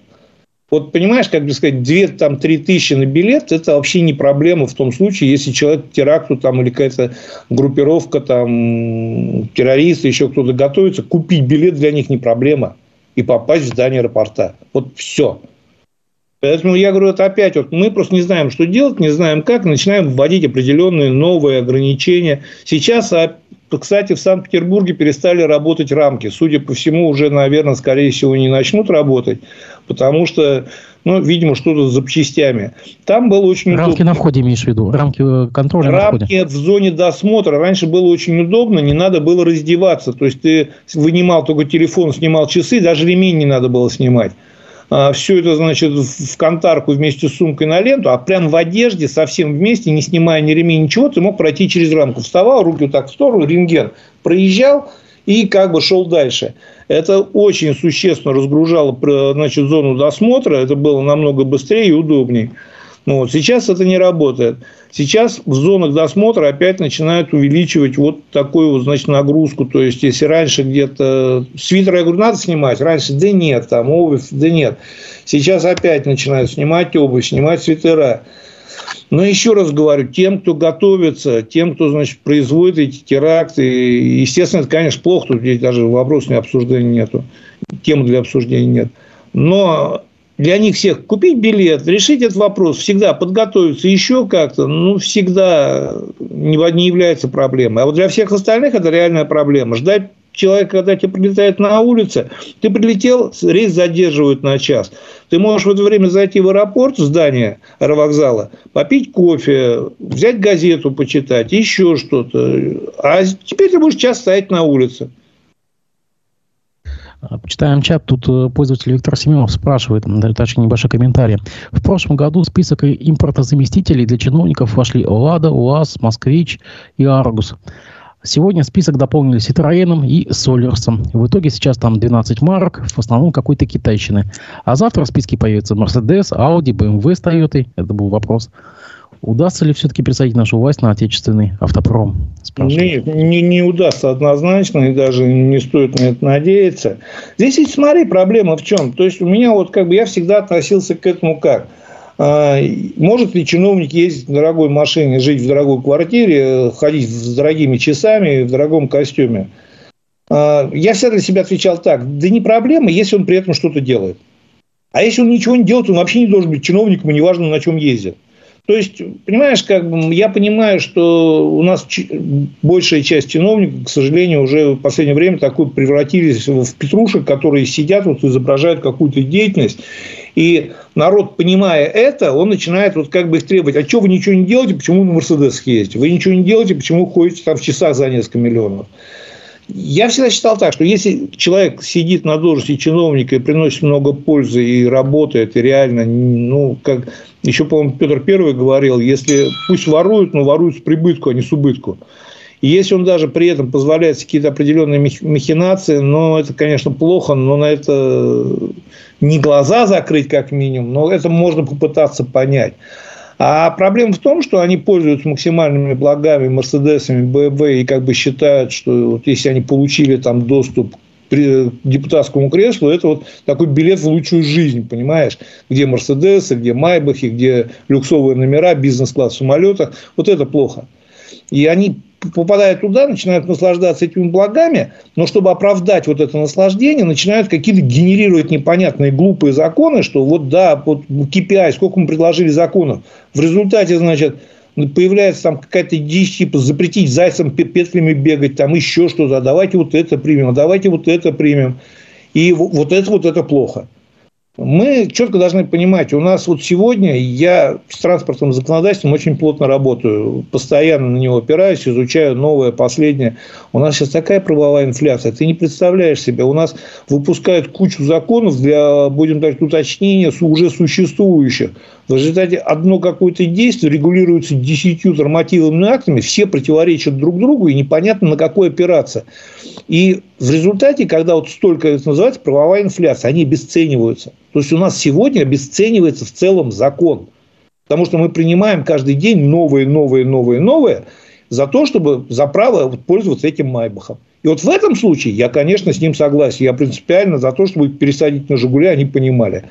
Вот понимаешь, как бы сказать, 2-3 тысячи на билет, это вообще не проблема в том случае, если человек теракту там, или какая-то группировка, там, террористы, еще кто-то готовится, купить билет для них не проблема и попасть в здание аэропорта. Вот все. Поэтому я говорю, это опять вот мы просто не знаем, что делать, не знаем как, начинаем вводить определенные новые ограничения. Сейчас кстати, в Санкт-Петербурге перестали работать рамки. Судя по всему, уже, наверное, скорее всего, не начнут работать, потому что, ну, видимо, что-то с запчастями. Там было очень рамки удобно. на входе, имеешь в виду? Рамки э, контроля рамки на входе? в зоне досмотра. Раньше было очень удобно, не надо было раздеваться. То есть, ты вынимал только телефон, снимал часы, даже ремень не надо было снимать. А, все это, значит, в контарку вместе с сумкой на ленту, а прям в одежде совсем вместе, не снимая ни ремень, ничего, ты мог пройти через рамку. Вставал, руки вот так в сторону, рентген проезжал и как бы шел дальше. Это очень существенно разгружало значит, зону досмотра, это было намного быстрее и удобнее. Ну, вот. Сейчас это не работает. Сейчас в зонах досмотра опять начинают увеличивать вот такую вот, значит, нагрузку. То есть, если раньше где-то свитер, я говорю, надо снимать, раньше, да нет, там обувь, да нет. Сейчас опять начинают снимать обувь, снимать свитера. Но еще раз говорю, тем, кто готовится, тем, кто, значит, производит эти теракты, естественно, это, конечно, плохо, тут даже вопросов обсуждения нету, темы для обсуждения нет. Но для них всех купить билет, решить этот вопрос, всегда подготовиться еще как-то, ну, всегда не, не является проблемой. А вот для всех остальных это реальная проблема. Ждать человека, когда тебе прилетает на улице, ты прилетел, рейс задерживают на час. Ты можешь в это время зайти в аэропорт, в здание аэровокзала, попить кофе, взять газету почитать, еще что-то. А теперь ты будешь час стоять на улице. А, почитаем чат. Тут э, пользователь Виктор Семенов спрашивает, точнее, небольшой комментарий. В прошлом году в список импортозаместителей для чиновников вошли «Лада», «УАЗ», «Москвич» и «Аргус». Сегодня список дополнили Citroёn и Солерсом. В итоге сейчас там 12 марок, в основном какой-то китайщины. А завтра в списке появится Mercedes, Audi, BMW с Toyota. Это был вопрос. Удастся ли все-таки пересадить нашу власть на отечественный автопром? Нет, не, не удастся однозначно, и даже не стоит на это надеяться. Здесь ведь смотри, проблема в чем. То есть, у меня вот как бы я всегда относился к этому как? А, может ли чиновник ездить в дорогой машине, жить в дорогой квартире, ходить с дорогими часами, в дорогом костюме? А, я всегда для себя отвечал так. Да не проблема, если он при этом что-то делает. А если он ничего не делает, он вообще не должен быть чиновником, и неважно, на чем ездит. То есть, понимаешь, как бы я понимаю, что у нас большая часть чиновников, к сожалению, уже в последнее время такой превратились в петрушек, которые сидят, вот изображают какую-то деятельность. И народ, понимая это, он начинает вот как бы их требовать. А что вы ничего не делаете, почему на Мерседес ездите? Вы ничего не делаете, почему ходите там в часах за несколько миллионов? Я всегда считал так, что если человек сидит на должности чиновника и приносит много пользы и работает, и реально, ну, как еще, по-моему, Петр Первый говорил, если пусть воруют, но воруют с прибытку, а не с убытку. И если он даже при этом позволяет какие-то определенные махинации, но это, конечно, плохо, но на это не глаза закрыть как минимум, но это можно попытаться понять. А проблема в том, что они пользуются максимальными благами, Мерседесами, БМВ, и как бы считают, что вот если они получили там доступ к депутатскому креслу, это вот такой билет в лучшую жизнь, понимаешь? Где Мерседесы, где Майбахи, где люксовые номера, бизнес-класс в самолетах. Вот это плохо. И они попадая туда, начинают наслаждаться этими благами, но чтобы оправдать вот это наслаждение, начинают какие-то генерировать непонятные глупые законы, что вот да, вот KPI, сколько мы предложили законов. В результате, значит, появляется там какая-то дичь, типа запретить зайцам петлями бегать, там еще что-то, а давайте вот это примем, а давайте вот это примем. И вот это вот это плохо. Мы четко должны понимать, у нас вот сегодня я с транспортным законодательством очень плотно работаю, постоянно на него опираюсь, изучаю новое, последнее. У нас сейчас такая правовая инфляция, ты не представляешь себе. У нас выпускают кучу законов для, будем так уточнения уже существующих. В результате одно какое-то действие регулируется десятью нормативными актами, все противоречат друг другу, и непонятно, на какой опираться. И в результате, когда вот столько, это называется правовая инфляция, они обесцениваются. То есть, у нас сегодня обесценивается в целом закон. Потому что мы принимаем каждый день новые, новые, новые, новые за то, чтобы за право пользоваться этим Майбахом. И вот в этом случае я, конечно, с ним согласен. Я принципиально за то, чтобы пересадить на «Жигули», они понимали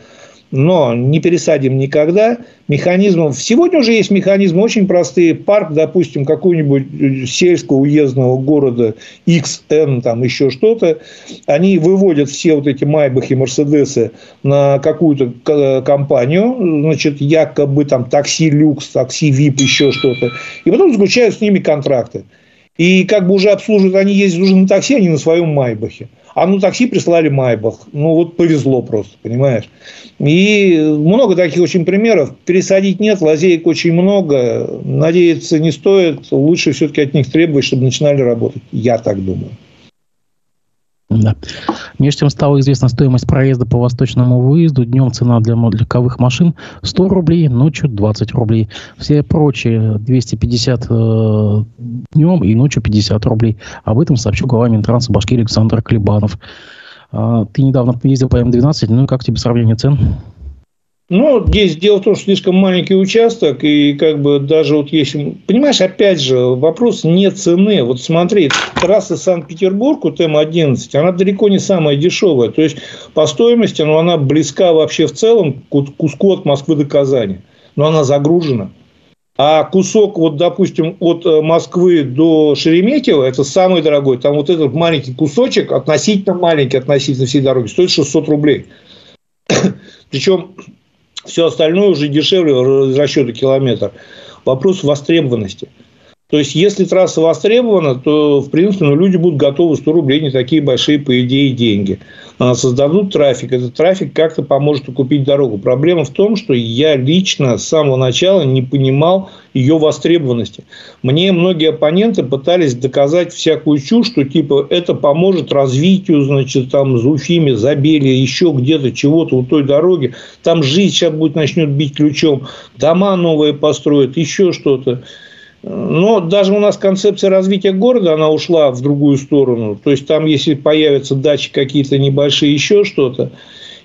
но не пересадим никогда. Механизмов... Сегодня уже есть механизмы очень простые. Парк, допустим, какого-нибудь сельского уездного города XN, там еще что-то, они выводят все вот эти Майбахи, Мерседесы на какую-то компанию, значит, якобы там такси люкс, такси VIP, еще что-то, и потом заключают с ними контракты. И как бы уже обслуживают, они ездят уже на такси, они на своем Майбахе. А на такси прислали Майбах. Ну, вот повезло просто, понимаешь. И много таких очень примеров. Пересадить нет, лазеек очень много. Надеяться не стоит. Лучше все-таки от них требовать, чтобы начинали работать. Я так думаю. Да. Между тем стала известна стоимость проезда по восточному выезду. Днем цена для легковых машин 100 рублей, ночью 20 рублей. Все прочие 250 э, днем и ночью 50 рублей. Об этом сообщил глава Минтранса Башкирии Александр Клебанов. А, ты недавно ездил по М12, ну и как тебе сравнение цен? Ну, здесь дело в том, что слишком маленький участок, и как бы даже вот если... Понимаешь, опять же, вопрос не цены. Вот смотри, трасса Санкт-Петербург, вот М11, она далеко не самая дешевая. То есть, по стоимости, ну, она близка вообще в целом к куску от Москвы до Казани. Но она загружена. А кусок, вот, допустим, от э, Москвы до Шереметьево, это самый дорогой. Там вот этот маленький кусочек, относительно маленький, относительно всей дороги, стоит 600 рублей. Причем все остальное уже дешевле расчета километра. Вопрос востребованности. То есть, если трасса востребована, то, в принципе, ну, люди будут готовы 100 рублей, не такие большие, по идее, деньги. А, создадут трафик. Этот трафик как-то поможет купить дорогу. Проблема в том, что я лично с самого начала не понимал ее востребованности. Мне многие оппоненты пытались доказать всякую чушь, что типа это поможет развитию, значит, там, Зуфиме, Забеле, еще где-то чего-то у той дороги. Там жизнь сейчас будет начнет бить ключом, дома новые построят, еще что-то. Но даже у нас концепция развития города, она ушла в другую сторону. То есть, там, если появятся дачи какие-то небольшие, еще что-то.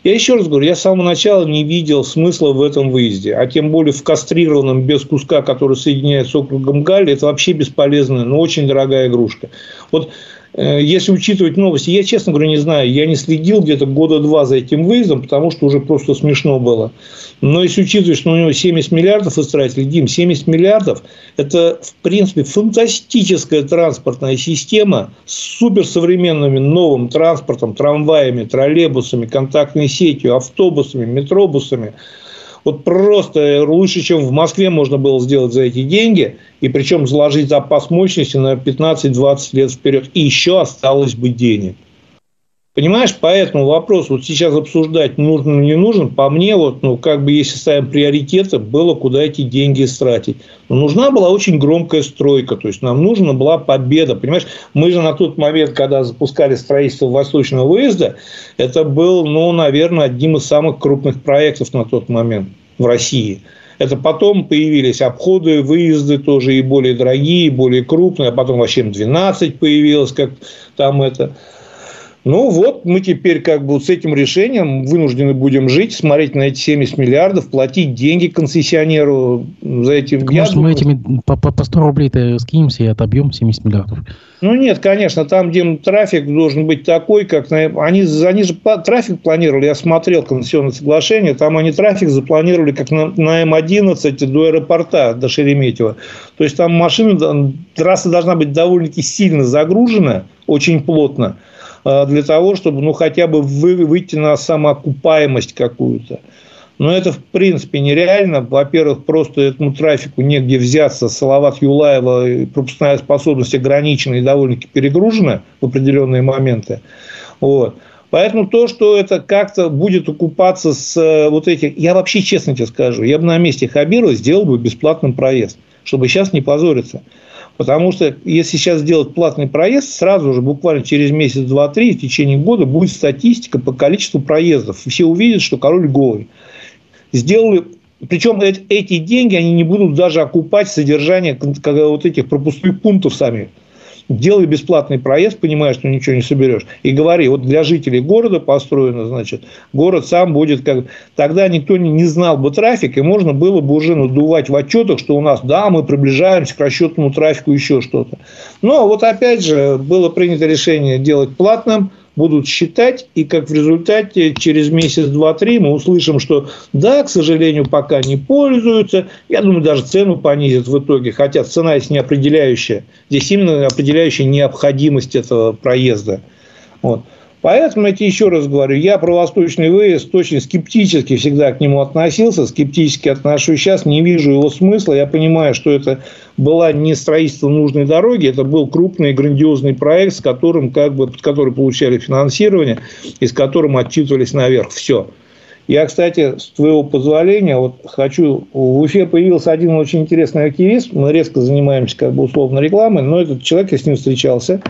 Я еще раз говорю, я с самого начала не видел смысла в этом выезде. А тем более в кастрированном, без куска, который соединяет с округом Галли, это вообще бесполезная, но очень дорогая игрушка. Вот если учитывать новости, я, честно говоря, не знаю, я не следил где-то года два за этим выездом, потому что уже просто смешно было. Но если учитывать, что у него 70 миллиардов истратили, Дим, 70 миллиардов – это, в принципе, фантастическая транспортная система с суперсовременным новым транспортом, трамваями, троллейбусами, контактной сетью, автобусами, метробусами – вот просто лучше, чем в Москве можно было сделать за эти деньги, и причем заложить запас мощности на 15-20 лет вперед. И еще осталось бы денег. Понимаешь, поэтому вопрос вот сейчас обсуждать, нужен или не нужен, по мне, вот, ну, как бы, если ставим приоритеты, было куда эти деньги стратить. Но нужна была очень громкая стройка, то есть, нам нужна была победа, понимаешь? Мы же на тот момент, когда запускали строительство Восточного выезда, это был, ну, наверное, одним из самых крупных проектов на тот момент в России. Это потом появились обходы, выезды тоже и более дорогие, и более крупные, а потом вообще М12 появилось, как там это. Ну вот, мы теперь как бы с этим решением вынуждены будем жить, смотреть на эти 70 миллиардов, платить деньги концессионеру за эти... Так, может, думаю... мы этими по, по 100 рублей-то скинемся и отобьем 70 миллиардов? Ну нет, конечно, там, где трафик должен быть такой, как... Они, они же трафик планировали, я смотрел концессионное соглашение, там они трафик запланировали как на, на М11 до аэропорта, до Шереметьево. То есть, там машина, трасса должна быть довольно-таки сильно загружена, очень плотно, для того, чтобы ну, хотя бы выйти на самоокупаемость какую-то. Но это, в принципе, нереально. Во-первых, просто этому трафику негде взяться. Салават Юлаева пропускная способность ограничена и довольно-таки перегружена в определенные моменты. Вот. Поэтому то, что это как-то будет окупаться с э, вот этих... Я вообще честно тебе скажу, я бы на месте Хабирова сделал бы бесплатным проезд, чтобы сейчас не позориться. Потому что если сейчас сделать платный проезд, сразу же, буквально через месяц, два, три, в течение года будет статистика по количеству проездов. Все увидят, что король голый. Сделали причем эти деньги, они не будут даже окупать содержание вот этих пропускных пунктов сами делай бесплатный проезд, понимая, что ничего не соберешь, и говори, вот для жителей города построено, значит, город сам будет как... Тогда никто не знал бы трафик, и можно было бы уже надувать в отчетах, что у нас, да, мы приближаемся к расчетному трафику, еще что-то. Но вот опять же было принято решение делать платным – будут считать, и как в результате через месяц, два, три мы услышим, что да, к сожалению, пока не пользуются. Я думаю, даже цену понизят в итоге, хотя цена есть не определяющая. Здесь именно определяющая необходимость этого проезда. Вот. Поэтому, я тебе еще раз говорю, я про восточный выезд очень скептически всегда к нему относился, скептически отношусь сейчас, не вижу его смысла. Я понимаю, что это была не строительство нужной дороги, это был крупный грандиозный проект, с которым, как бы, под который получали финансирование и с которым отчитывались наверх. Все. Я, кстати, с твоего позволения, вот хочу... В Уфе появился один очень интересный активист. Мы резко занимаемся как бы условно рекламой, но этот человек, я с ним встречался,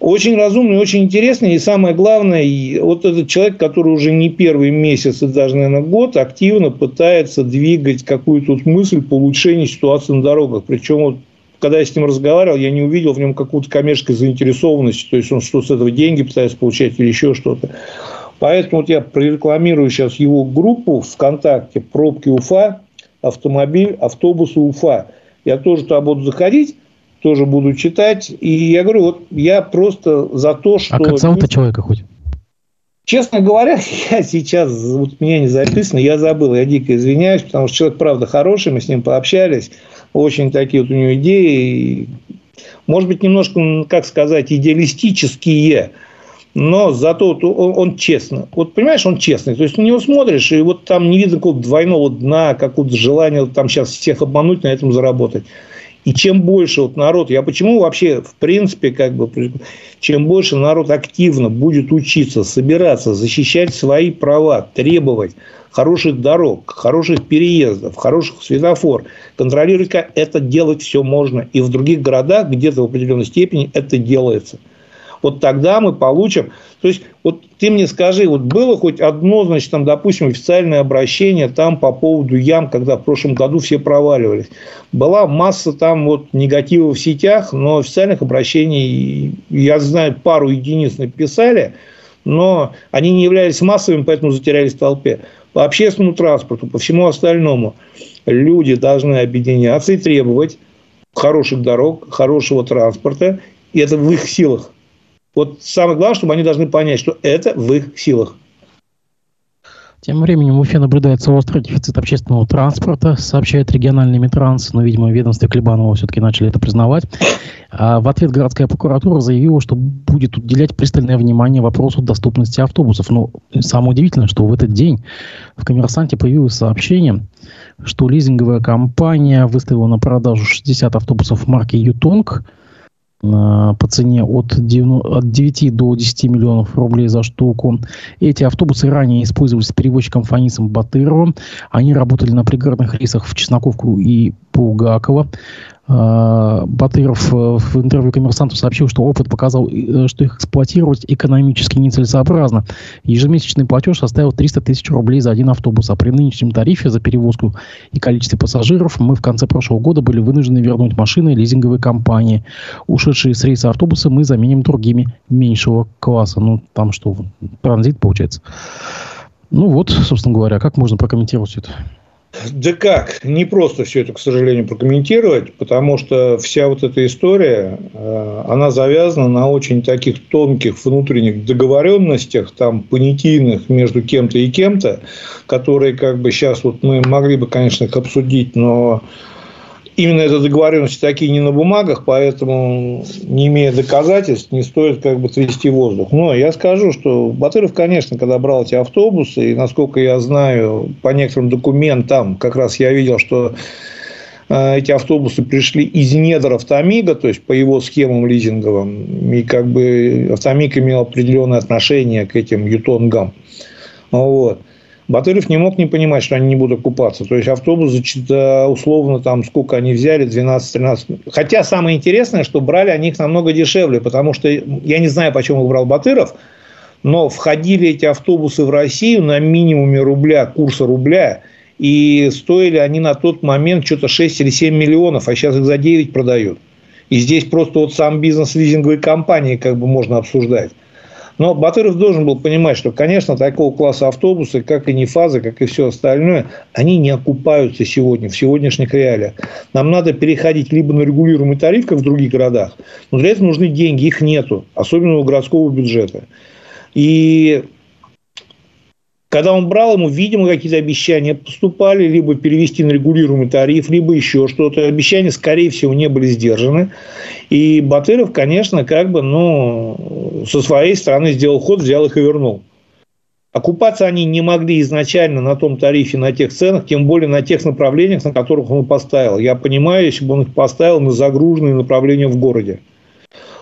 очень разумный, очень интересный. И самое главное, вот этот человек, который уже не первый месяц и даже, наверное, год, активно пытается двигать какую-то вот мысль по улучшению ситуации на дорогах. Причем вот когда я с ним разговаривал, я не увидел в нем какую-то коммерческую заинтересованность, то есть он что с этого деньги пытается получать или еще что-то. Поэтому вот я прорекламирую сейчас его группу ВКонтакте «Пробки Уфа», автомобиль, автобусы Уфа. Я тоже туда буду заходить, тоже буду читать. И я говорю, вот я просто за то, что... А как зовут человека хоть? Честно говоря, я сейчас, вот меня не записано, я забыл, я дико извиняюсь, потому что человек, правда, хороший, мы с ним пообщались, очень такие вот у него идеи, может быть, немножко, как сказать, идеалистические, но зато он, он честно. Вот понимаешь, он честный. То есть на него смотришь, и вот там не видно какого-то двойного дна, какого-то желания там сейчас всех обмануть, на этом заработать. И чем больше вот народ, я почему вообще, в принципе, как бы, чем больше народ активно будет учиться, собираться, защищать свои права, требовать хороших дорог, хороших переездов, хороших светофор, контролировать, это делать все можно. И в других городах где-то в определенной степени это делается – вот тогда мы получим... То есть, вот ты мне скажи, вот было хоть одно, значит, там, допустим, официальное обращение там по поводу ям, когда в прошлом году все проваливались. Была масса там вот негатива в сетях, но официальных обращений, я знаю, пару единиц написали, но они не являлись массовыми, поэтому затерялись в толпе. По общественному транспорту, по всему остальному люди должны объединяться и требовать хороших дорог, хорошего транспорта, и это в их силах. Вот самое главное, чтобы они должны понять, что это в их силах. Тем временем в Уфе наблюдается острый дефицит общественного транспорта, сообщает региональный Митранс, но, видимо, ведомство Клебанова все-таки начали это признавать. А в ответ городская прокуратура заявила, что будет уделять пристальное внимание вопросу доступности автобусов. Но самое удивительное, что в этот день в «Коммерсанте» появилось сообщение, что лизинговая компания выставила на продажу 60 автобусов марки «Ютонг», по цене от 9 до 10 миллионов рублей за штуку. Эти автобусы ранее использовались перевозчиком Фанисом Батыровым. Они работали на пригородных рейсах в Чесноковку и Булгакова. А, Батыров э, в интервью коммерсанту сообщил, что опыт показал, э, что их эксплуатировать экономически нецелесообразно. Ежемесячный платеж составил 300 тысяч рублей за один автобус, а при нынешнем тарифе за перевозку и количестве пассажиров мы в конце прошлого года были вынуждены вернуть машины лизинговой компании. Ушедшие с рейса автобусы мы заменим другими меньшего класса. Ну, там что, транзит получается. Ну вот, собственно говоря, как можно прокомментировать это? Да как? Не просто все это, к сожалению, прокомментировать, потому что вся вот эта история, э, она завязана на очень таких тонких внутренних договоренностях, там, понятийных между кем-то и кем-то, которые как бы сейчас вот мы могли бы, конечно, их обсудить, но именно эта договоренность такие не на бумагах, поэтому, не имея доказательств, не стоит как бы трясти воздух. Но я скажу, что Батыров, конечно, когда брал эти автобусы, и насколько я знаю, по некоторым документам, как раз я видел, что э, эти автобусы пришли из недр Автомига, то есть по его схемам лизинговым, и как бы Автомиг имел определенное отношение к этим ютонгам. Вот. Батырев не мог не понимать, что они не будут окупаться. То есть автобус, условно, там сколько они взяли, 12-13. Хотя самое интересное, что брали они их намного дешевле, потому что я не знаю, почему их брал Батыров, но входили эти автобусы в Россию на минимуме рубля, курса рубля, и стоили они на тот момент что-то 6 или 7 миллионов, а сейчас их за 9 продают. И здесь просто вот сам бизнес лизинговой компании как бы можно обсуждать. Но Батыров должен был понимать, что, конечно, такого класса автобусы, как и Нефаза, как и все остальное, они не окупаются сегодня, в сегодняшних реалиях. Нам надо переходить либо на регулируемый тариф, как в других городах, но для этого нужны деньги, их нету, особенно у городского бюджета. И когда он брал, ему, видимо, какие-то обещания поступали, либо перевести на регулируемый тариф, либо еще что-то. Обещания, скорее всего, не были сдержаны. И Батыров, конечно, как бы, ну, со своей стороны сделал ход, взял их и вернул. Окупаться они не могли изначально на том тарифе, на тех ценах, тем более на тех направлениях, на которых он поставил. Я понимаю, если бы он их поставил на загруженные направления в городе.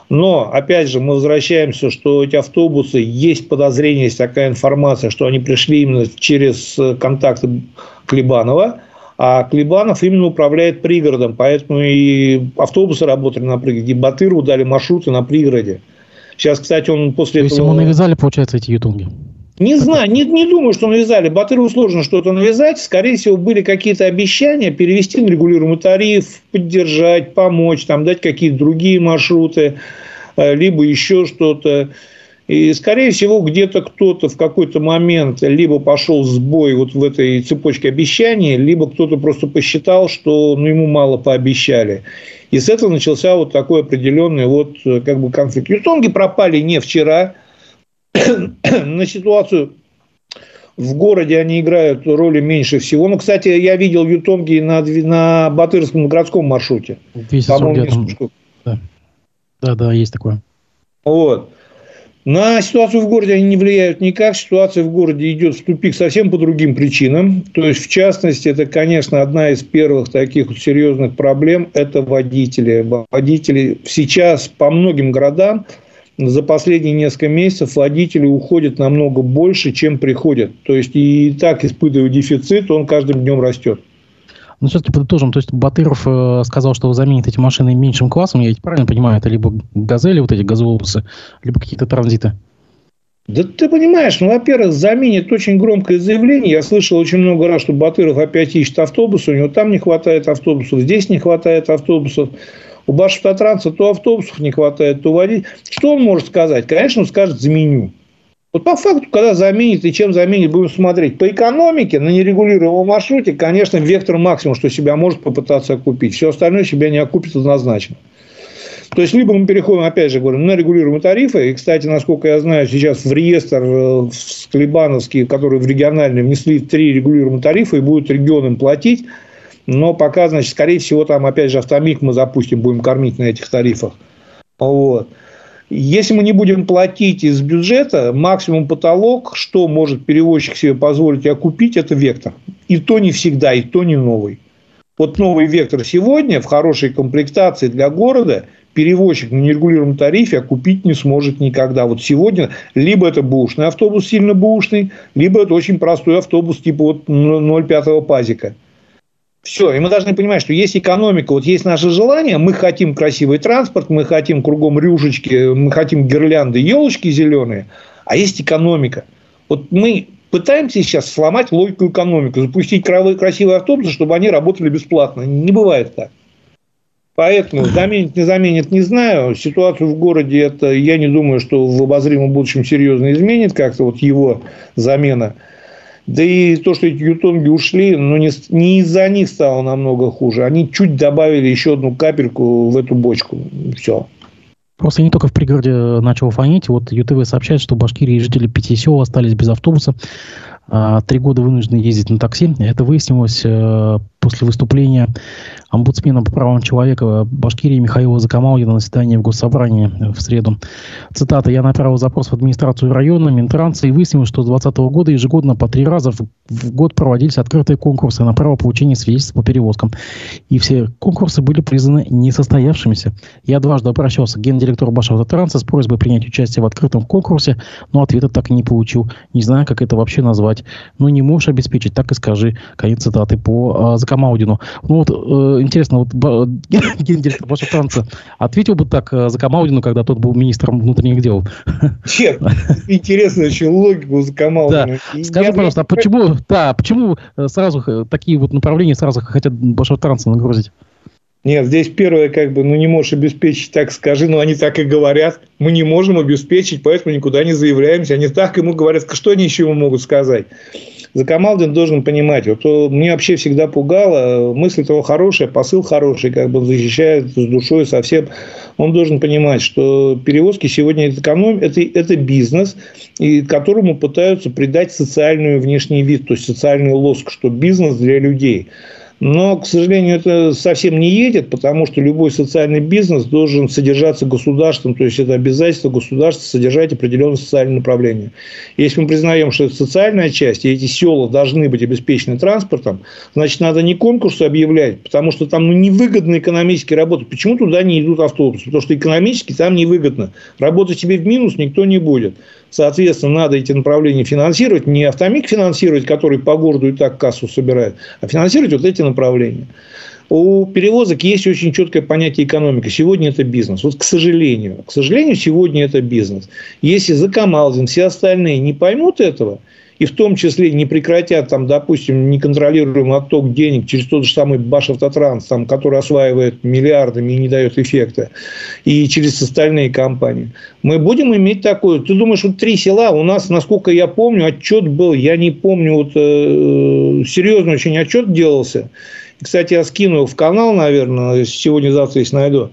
Но, опять же, мы возвращаемся, что эти автобусы, есть подозрение, есть такая информация, что они пришли именно через э, контакты Клебанова, а Клебанов именно управляет пригородом, поэтому и автобусы работали на пригороде, и Батырову дали маршруты на пригороде. Сейчас, кстати, он после То этого... ему навязали, получается, эти ютунги? Не знаю, не, не думаю, что навязали. Батырову сложно что-то навязать. Скорее всего, были какие-то обещания перевести на регулируемый тариф, поддержать, помочь, там, дать какие-то другие маршруты, э, либо еще что-то. И, скорее всего, где-то кто-то в какой-то момент либо пошел сбой вот в этой цепочке обещаний, либо кто-то просто посчитал, что ну, ему мало пообещали. И с этого начался вот такой определенный вот э, как бы конфликт. Ютонги пропали не вчера – на ситуацию в городе они играют роли меньше всего. Ну, кстати, я видел ютонги на, на Батырском городском маршруте. Да, да, есть такое. Вот. На ситуацию в городе они не влияют никак. Ситуация в городе идет в тупик совсем по другим причинам. То есть, в частности, это, конечно, одна из первых таких серьезных проблем – это водители. Водители сейчас по многим городам – за последние несколько месяцев водители уходят намного больше, чем приходят. То есть, и так испытывая дефицит, он каждым днем растет. Но ну, все-таки подытожим, то есть Батыров э, сказал, что заменит эти машины меньшим классом, я ведь правильно понимаю, это либо газели, вот эти газовосы, либо какие-то транзиты. Да ты понимаешь, ну, во-первых, заменит очень громкое заявление. Я слышал очень много раз, что Батыров опять ищет автобусы, у него там не хватает автобусов, здесь не хватает автобусов. У Башавтотранса то автобусов не хватает, то водить. Что он может сказать? Конечно, он скажет «заменю». Вот по факту, когда заменит и чем заменит, будем смотреть. По экономике на нерегулируемом маршруте, конечно, вектор максимум, что себя может попытаться окупить. Все остальное себя не окупит однозначно. То есть, либо мы переходим, опять же, говорю, на регулируемые тарифы. И, кстати, насколько я знаю, сейчас в реестр в э, Клебановский, который в региональный, внесли три регулируемые тарифа и будут регионам платить но пока, значит, скорее всего, там, опять же, автомик мы запустим, будем кормить на этих тарифах. Вот. Если мы не будем платить из бюджета, максимум потолок, что может перевозчик себе позволить окупить, это вектор. И то не всегда, и то не новый. Вот новый вектор сегодня в хорошей комплектации для города перевозчик на нерегулируемом тарифе окупить не сможет никогда. Вот сегодня либо это бушный автобус сильно бушный, либо это очень простой автобус типа вот 0,5 пазика – все, и мы должны понимать, что есть экономика, вот есть наше желание, мы хотим красивый транспорт, мы хотим кругом рюшечки, мы хотим гирлянды, елочки зеленые, а есть экономика. Вот мы пытаемся сейчас сломать логику экономики, запустить красивые автобусы, чтобы они работали бесплатно. Не бывает так. Поэтому заменит, не заменит, не знаю. Ситуацию в городе это, я не думаю, что в обозримом будущем серьезно изменит как-то вот его замена. Да и то, что эти ютонги ушли, ну, не, не из-за них стало намного хуже. Они чуть добавили еще одну капельку в эту бочку. Все. Просто не только в пригороде начало фонить. Вот ЮТВ сообщает, что Башкирии жители пяти сел остались без автобуса. Три года вынуждены ездить на такси. Это выяснилось э, после выступления омбудсмена по правам человека Башкирии Михаила Закамалдина на заседании в Госсобрании в среду. Цитата. «Я направил запрос в администрацию района, Минтранса и выяснил, что с 2020 года ежегодно по три раза в, год проводились открытые конкурсы на право получения свидетельств по перевозкам. И все конкурсы были признаны несостоявшимися. Я дважды обращался к гендиректору Башавтотранса с просьбой принять участие в открытом конкурсе, но ответа так и не получил. Не знаю, как это вообще назвать. Ну, не можешь обеспечить, так и скажи. Конец цитаты по Закамаудину. Ну, вот э, интересно, вот гендиректор Башатранца ответил бы так э, за Камаудину, когда тот был министром внутренних дел? Нет, интересно очень логику за Камаудина. Да. Скажи, пожалуйста, а почему, да, почему э, сразу такие вот направления сразу хотят Башатранца нагрузить? Нет, здесь первое, как бы, ну не можешь обеспечить, так скажи, но они так и говорят. Мы не можем обеспечить, поэтому никуда не заявляемся. Они так ему говорят, что они еще ему могут сказать. Закамалдин должен понимать, вот э, мне вообще всегда пугало, мысль того хорошая, посыл хороший, как бы защищает с душой совсем. Он должен понимать, что перевозки сегодня это, эконом, это, это бизнес, и которому пытаются придать социальную внешний вид, то есть социальный лоск, что бизнес для людей. Но, к сожалению, это совсем не едет, потому что любой социальный бизнес должен содержаться государством, то есть это обязательство государства содержать определенное социальное направление. Если мы признаем, что это социальная часть, и эти села должны быть обеспечены транспортом, значит, надо не конкурсы объявлять, потому что там ну, невыгодно экономически работать. Почему туда не идут автобусы? Потому что экономически там невыгодно. Работать себе в минус никто не будет. Соответственно, надо эти направления финансировать, не автомик финансировать, который по городу и так кассу собирает, а финансировать вот эти направления. У перевозок есть очень четкое понятие экономики. Сегодня это бизнес. Вот к сожалению, к сожалению, сегодня это бизнес. Если Закамалдин, все остальные не поймут этого – и в том числе не прекратят, там, допустим, неконтролируемый отток денег через тот же самый Башавтотранс, там, который осваивает миллиардами и не дает эффекта, и через остальные компании, мы будем иметь такое. Ты думаешь, вот три села, у нас, насколько я помню, отчет был, я не помню, вот э, серьезный очень отчет делался. Кстати, я скину в канал, наверное, сегодня-завтра, если найду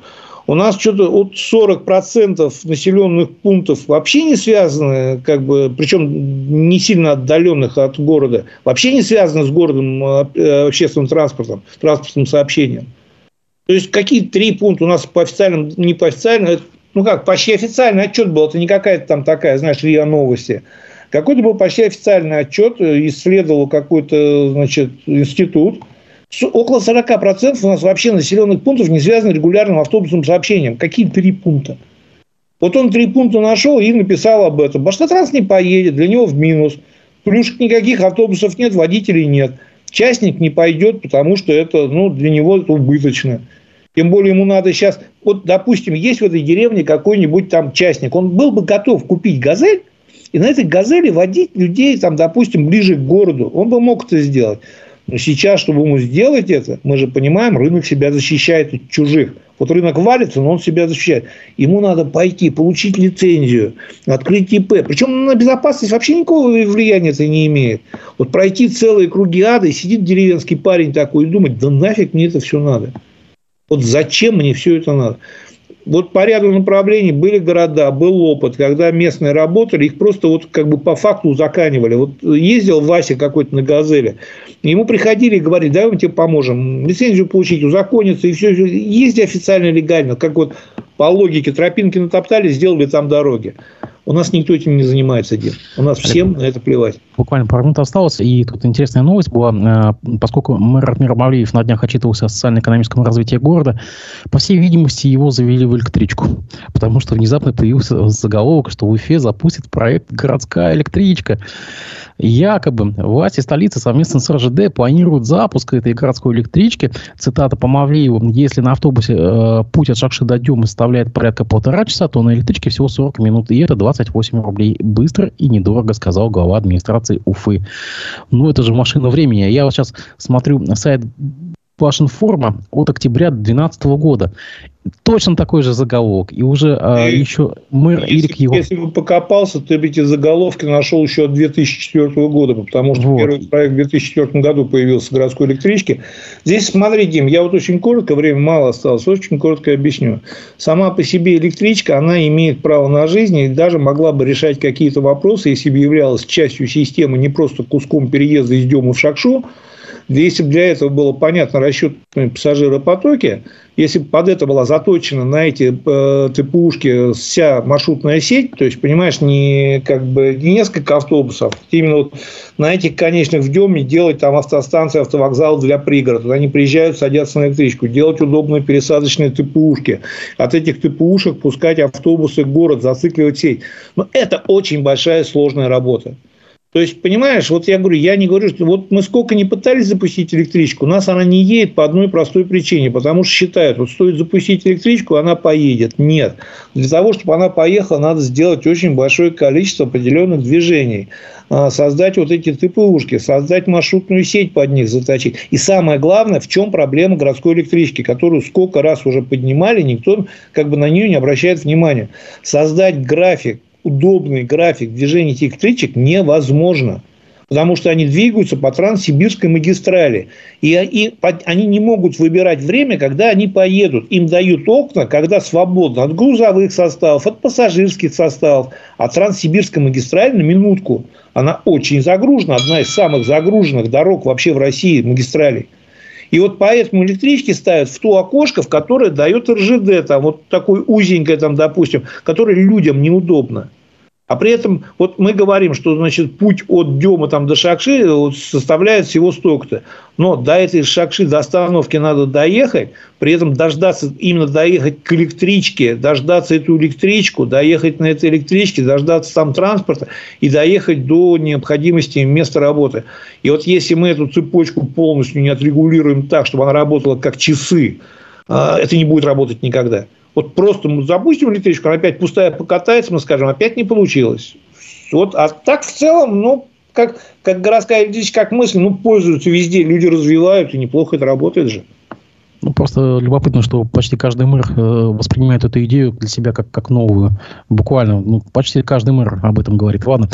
у нас что-то от 40% населенных пунктов вообще не связаны, как бы, причем не сильно отдаленных от города, вообще не связаны с городом э, общественным транспортом, транспортным сообщением. То есть, какие три пункта у нас по официальным, не по официальным, ну как, почти официальный отчет был, это не какая-то там такая, знаешь, РИА новости. Какой-то был почти официальный отчет, э, исследовал какой-то, значит, институт – около 40% у нас вообще населенных пунктов не связаны регулярным автобусным сообщением. Какие три пункта? Вот он три пункта нашел и написал об этом. Баштатранс не поедет, для него в минус. Плюшек никаких автобусов нет, водителей нет. Частник не пойдет, потому что это ну, для него это убыточно. Тем более ему надо сейчас... Вот, допустим, есть в этой деревне какой-нибудь там частник. Он был бы готов купить «Газель», и на этой «Газели» водить людей, там, допустим, ближе к городу. Он бы мог это сделать. Но сейчас, чтобы ему сделать это, мы же понимаем, рынок себя защищает от чужих. Вот рынок валится, но он себя защищает. Ему надо пойти, получить лицензию, открыть ИП. Причем на безопасность вообще никакого влияния это не имеет. Вот пройти целые круги ада, и сидит деревенский парень такой и думает, да нафиг мне это все надо. Вот зачем мне все это надо? Вот по ряду направлений были города, был опыт, когда местные работали, их просто вот как бы по факту узаканивали. Вот ездил Вася какой-то на «Газели», ему приходили и говорили, давай мы тебе поможем, лицензию получить, узакониться, и все, езди официально, легально, как вот по логике тропинки натоптали, сделали там дороги. У нас никто этим не занимается, Дим. У нас всем на это плевать. Буквально пару минут осталось, и тут интересная новость была. Э, поскольку мэр Ратмир Абавлеев на днях отчитывался о социально-экономическом развитии города, по всей видимости, его завели в электричку. Потому что внезапно появился заголовок, что в Уфе запустит проект «Городская электричка». Якобы власти столицы совместно с РЖД планируют запуск этой городской электрички. Цитата по Мавлееву. Если на автобусе э, путь от Шакши до Дюмы составляет порядка полтора часа, то на электричке всего 40 минут. И это 28 рублей. Быстро и недорого, сказал глава администрации Уфы. Ну, это же машина времени. Я вот сейчас смотрю на сайт Плашинформа от октября 2012 года точно такой же заголовок. И уже а, и, еще мэр если, Ирик его... Если бы покопался, ты бы эти заголовки нашел еще от 2004 года, потому что вот. первый проект в 2004 году появился городской электрички. Здесь, смотри, Дим, я вот очень коротко, время мало осталось, очень коротко объясню. Сама по себе электричка, она имеет право на жизнь и даже могла бы решать какие-то вопросы, если бы являлась частью системы, не просто куском переезда из Демы в Шакшу, Если бы для этого было понятно расчет пассажиропотоки, если бы под это была заточена на эти э, ТПУшки вся маршрутная сеть, то есть, понимаешь, не, как бы, не несколько автобусов, именно вот на этих конечных вдем не делать там автостанции, автовокзал для пригородов. Они приезжают, садятся на электричку, делать удобные пересадочные ТПУшки. От этих ТПУшек пускать автобусы в город, зацикливать сеть. Но это очень большая сложная работа. То есть, понимаешь, вот я говорю, я не говорю, что вот мы сколько не пытались запустить электричку, у нас она не едет по одной простой причине, потому что считают, вот стоит запустить электричку, она поедет. Нет. Для того, чтобы она поехала, надо сделать очень большое количество определенных движений а, создать вот эти ТПУшки, создать маршрутную сеть под них заточить. И самое главное, в чем проблема городской электрички, которую сколько раз уже поднимали, никто как бы на нее не обращает внимания. Создать график удобный график движения этих электричек невозможно. Потому что они двигаются по Транссибирской магистрали. И, они не могут выбирать время, когда они поедут. Им дают окна, когда свободно от грузовых составов, от пассажирских составов. А Транссибирская магистраль на минутку, она очень загружена. Одна из самых загруженных дорог вообще в России магистралей. И вот поэтому электрички ставят в то окошко, в которое дает РЖД, там вот такой узенькое, там, допустим, которое людям неудобно. А при этом вот мы говорим, что значит, путь от Дема там, до Шакши вот, составляет всего столько-то. Но до этой Шакши, до остановки надо доехать, при этом дождаться, именно доехать к электричке, дождаться эту электричку, доехать на этой электричке, дождаться там транспорта и доехать до необходимости места работы. И вот если мы эту цепочку полностью не отрегулируем так, чтобы она работала как часы, а, это не будет работать никогда. Вот просто мы запустим электричку, она опять пустая покатается, мы скажем, опять не получилось. Вот, а так в целом, ну, как, как городская электричка, как мысль, ну, пользуются везде, люди развивают, и неплохо это работает же. Ну, просто любопытно, что почти каждый мэр э, воспринимает эту идею для себя как, как новую. Буквально, ну, почти каждый мэр об этом говорит. Ладно.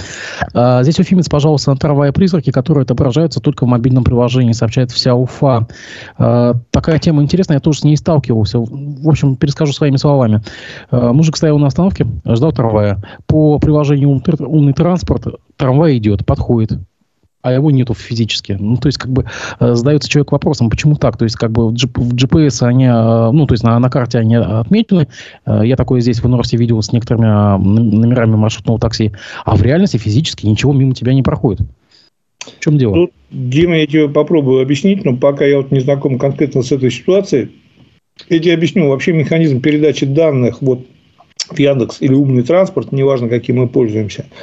А, здесь уфимец, пожалуйста, на трамвае призраки, которые отображаются только в мобильном приложении, сообщает вся Уфа. А, такая тема интересная, я тоже с ней сталкивался. В общем, перескажу своими словами. А, мужик стоял на остановке, ждал трамвая. По приложению «Умный транспорт» трамвай идет, подходит а его нету физически. Ну, то есть, как бы, э, задается человек вопросом, почему так? То есть, как бы, в GPS они, э, ну, то есть, на, на карте они отмечены. Э, я такое здесь в Норсе видел с некоторыми номерами маршрутного такси. А в реальности физически ничего мимо тебя не проходит. В чем дело? Тут, Дима, я тебе попробую объяснить, но пока я вот не знаком конкретно с этой ситуацией, я тебе объясню. Вообще механизм передачи данных вот в Яндекс или умный транспорт, неважно, каким мы пользуемся –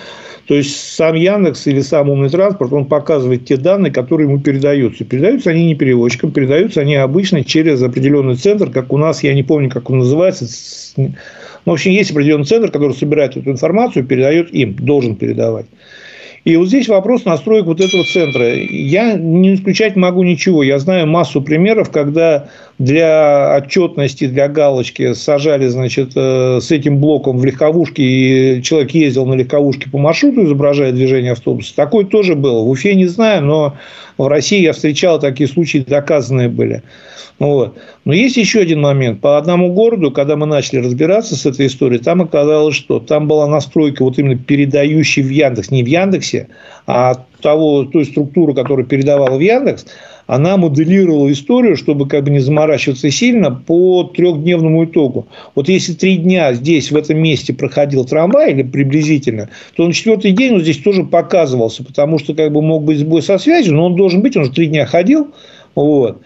то есть сам Яндекс или сам умный транспорт, он показывает те данные, которые ему передаются. Передаются они не перевозчикам, передаются они обычно через определенный центр, как у нас, я не помню, как он называется. Ну, в общем, есть определенный центр, который собирает эту информацию, передает им, должен передавать. И вот здесь вопрос настроек вот этого центра. Я не исключать могу ничего. Я знаю массу примеров, когда для отчетности, для галочки сажали, значит, э, с этим блоком в легковушке, и человек ездил на легковушке по маршруту, изображая движение автобуса. Такое тоже было. В Уфе не знаю, но в России я встречал такие случаи, доказанные были. Вот. Но есть еще один момент. По одному городу, когда мы начали разбираться с этой историей, там оказалось, что там была настройка вот именно передающей в Яндекс. Не в Яндексе, а того, той структуру, которую передавала в Яндекс, она моделировала историю, чтобы как бы не заморачиваться сильно по трехдневному итогу. Вот если три дня здесь, в этом месте проходил трамвай, или приблизительно, то на четвертый день он здесь тоже показывался, потому что как бы мог быть сбой со связью, но он должен быть, он же три дня ходил. Вот.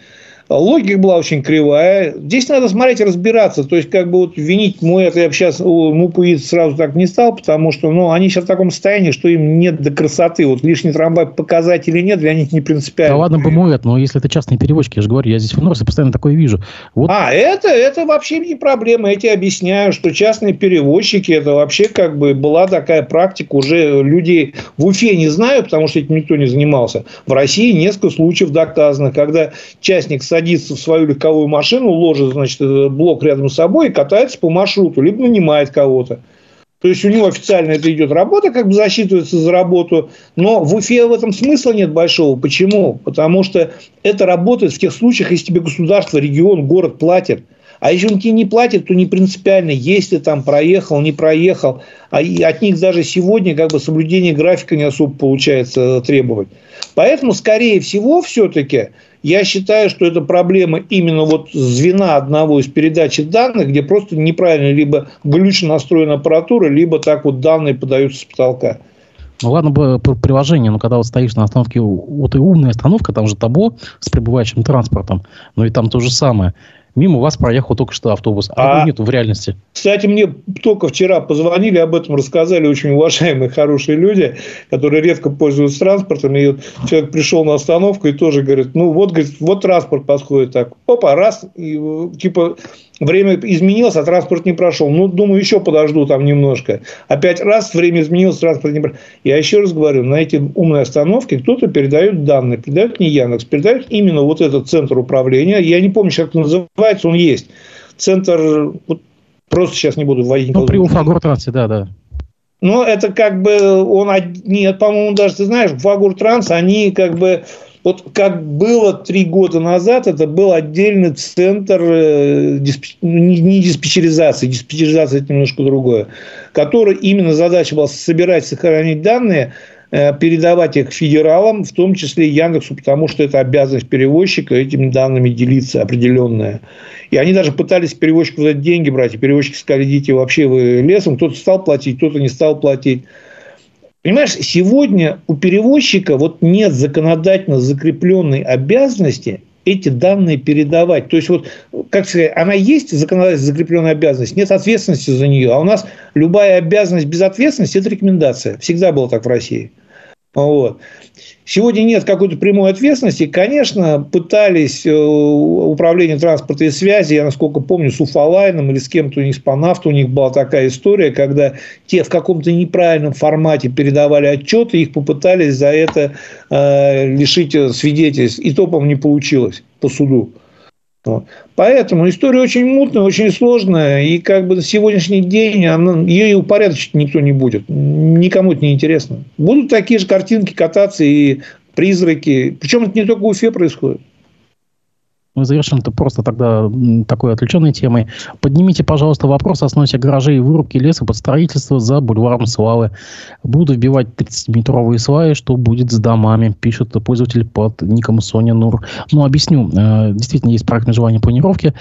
Логика была очень кривая. Здесь надо смотреть, разбираться. То есть, как бы вот винить мой это я бы сейчас мупуит сразу так не стал, потому что ну, они сейчас в таком состоянии, что им нет до красоты. Вот лишний трамвай показать или нет, для них не принципиально. Да ладно бы муэт, но если это частные перевозчики, я же говорю, я здесь в Норсе постоянно такое вижу. Вот. А, это, это вообще не проблема. Я тебе объясняю, что частные перевозчики, это вообще как бы была такая практика. Уже люди в Уфе не знаю, потому что этим никто не занимался. В России несколько случаев доказано, когда частник садится садится в свою легковую машину, ложит, значит, блок рядом с собой и катается по маршруту, либо нанимает кого-то. То есть у него официально это идет работа, как бы засчитывается за работу, но в Уфе в этом смысла нет большого. Почему? Потому что это работает в тех случаях, если тебе государство, регион, город платит. А если он тебе не платит, то не принципиально, если там проехал, не проехал. А от них даже сегодня как бы соблюдение графика не особо получается требовать. Поэтому, скорее всего, все-таки я считаю, что это проблема именно вот звена одного из передачи данных, где просто неправильно либо глючно настроена аппаратура, либо так вот данные подаются с потолка. Ну ладно бы приложение, но когда вот стоишь на остановке, вот и умная остановка, там же табло с прибывающим транспортом, но и там то же самое мимо вас проехал только что автобус, а, а нету в реальности. Кстати, мне только вчера позвонили, об этом рассказали очень уважаемые, хорошие люди, которые редко пользуются транспортом. И вот человек пришел на остановку и тоже говорит, ну вот, говорит, вот транспорт подходит так. Опа, раз, и, типа время изменилось, а транспорт не прошел. Ну, думаю, еще подожду там немножко. Опять раз, время изменилось, транспорт не прошел. Я еще раз говорю, на эти умные остановки кто-то передает данные. Передает не Яндекс, передает именно вот этот центр управления. Я не помню, как называется, он есть. Центр, вот, просто сейчас не буду вводить. Ну, при Уфагортрансе, да, да. Ну, это как бы он... Нет, по-моему, даже, ты знаешь, Уфагортранс, они как бы вот как было три года назад, это был отдельный центр э, ну, не диспетчеризации, диспетчеризация это немножко другое, который именно задача была собирать, сохранить данные, э, передавать их федералам, в том числе Яндексу, потому что это обязанность перевозчика этими данными делиться определенная. И они даже пытались перевозчику дать деньги брать, и перевозчики сказали, идите вообще вы лесом, кто-то стал платить, кто-то не стал платить. Понимаешь, сегодня у перевозчика вот нет законодательно закрепленной обязанности эти данные передавать. То есть, вот, как сказать, она есть законодательно закрепленная обязанность, нет ответственности за нее. А у нас любая обязанность без ответственности – это рекомендация. Всегда было так в России. Вот. Сегодня нет какой-то прямой ответственности. Конечно, пытались э, управление транспорта и связи, я насколько помню, с Уфалайном или с кем-то из Панафта у них была такая история, когда те в каком-то неправильном формате передавали отчеты, их попытались за это э, лишить свидетельств. И то, по-моему, не получилось по суду. Вот. Поэтому история очень мутная, очень сложная, и как бы на сегодняшний день она, ее упорядочить никто не будет. Никому это не интересно. Будут такие же картинки кататься и призраки. Причем это не только в Уфе происходит. Мы завершим это просто тогда такой отвлеченной темой. Поднимите, пожалуйста, вопрос о сносе гаражей и вырубке леса под строительство за бульваром Славы. Буду вбивать 30-метровые сваи, что будет с домами, пишет пользователь под ником Соня Нур. Ну, объясню. Э, действительно, есть проект межевания планировки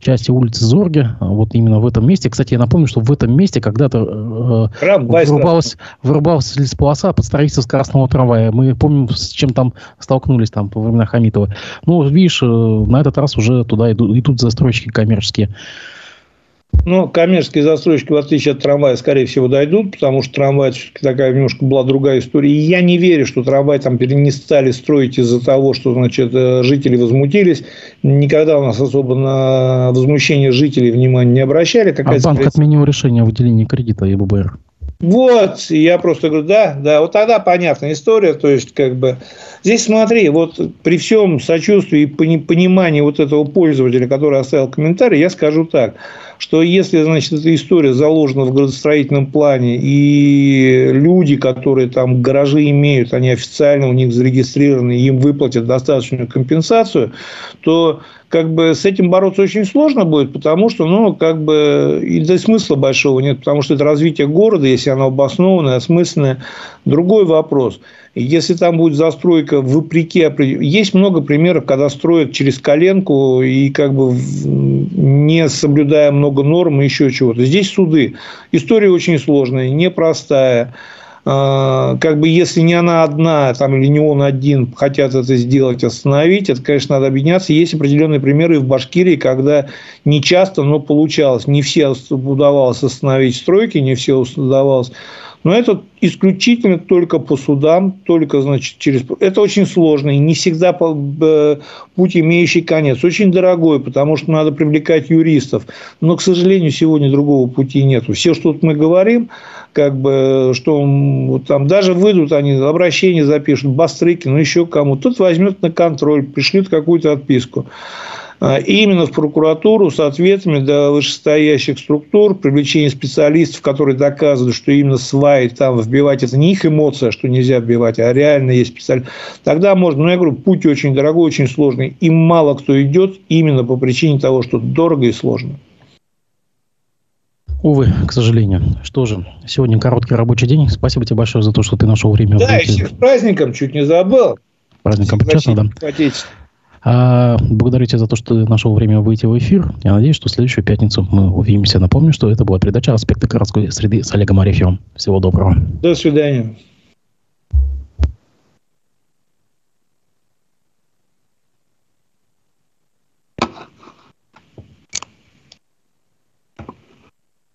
части улицы Зорги. Вот именно в этом месте. Кстати, я напомню, что в этом месте когда-то э, вырубалась, вырубалась лесополоса под строительство скоростного трамвая. Мы помним, с чем там столкнулись там по времена Хамитова. Ну, видишь, э, на этот раз уже туда идут, идут застройщики коммерческие. Ну, коммерческие застройщики, в отличие от трамвая, скорее всего, дойдут, потому что трамвай все-таки такая немножко была другая история. И я не верю, что трамвай там не стали строить из-за того, что, значит, э, жители возмутились. Никогда у нас особо на возмущение жителей внимания не обращали. а банк отменил решение о выделении кредита ЕББР. Вот, я просто говорю, да, да, вот тогда понятная история, то есть, как бы, здесь смотри, вот при всем сочувствии и понимании вот этого пользователя, который оставил комментарий, я скажу так, что если, значит, эта история заложена в градостроительном плане, и люди, которые там гаражи имеют, они официально у них зарегистрированы, им выплатят достаточную компенсацию, то как бы с этим бороться очень сложно будет, потому что, ну, как бы, и да смысла большого нет, потому что это развитие города, если оно обоснованное, осмысленное. Другой вопрос. Если там будет застройка вопреки... Есть много примеров, когда строят через коленку и как бы не соблюдая много норм и еще чего-то. Здесь суды. История очень сложная, непростая. А, как бы если не она одна, там, или не он один хотят это сделать, остановить, это, конечно, надо объединяться. Есть определенные примеры в Башкирии, когда не часто, но получалось. Не все удавалось остановить стройки, не все удавалось. Но это исключительно только по судам, только, значит, через... Это очень сложно и не всегда путь, имеющий конец. Очень дорогой, потому что надо привлекать юристов. Но, к сожалению, сегодня другого пути нет. Все, что мы говорим, как бы, что там даже выйдут они, обращение запишут, Бастрыки, ну еще кому. Тут возьмет на контроль, пришлют какую-то отписку. А, именно в прокуратуру с ответами до вышестоящих структур, привлечение специалистов, которые доказывают, что именно сваи там вбивать, это не их эмоция, что нельзя вбивать, а реально есть специалист. Тогда можно, ну, я говорю, путь очень дорогой, очень сложный, и мало кто идет именно по причине того, что дорого и сложно. Увы, к сожалению. Что же, сегодня короткий рабочий день. Спасибо тебе большое за то, что ты нашел время. Да, и всех с праздником, чуть не забыл. Праздником, честно, да. А, благодарю тебя за то, что ты нашел время выйти в эфир. Я надеюсь, что в следующую пятницу мы увидимся. Напомню, что это была передача «Аспекты городской среды» с Олегом Арефьевым. Всего доброго. До свидания.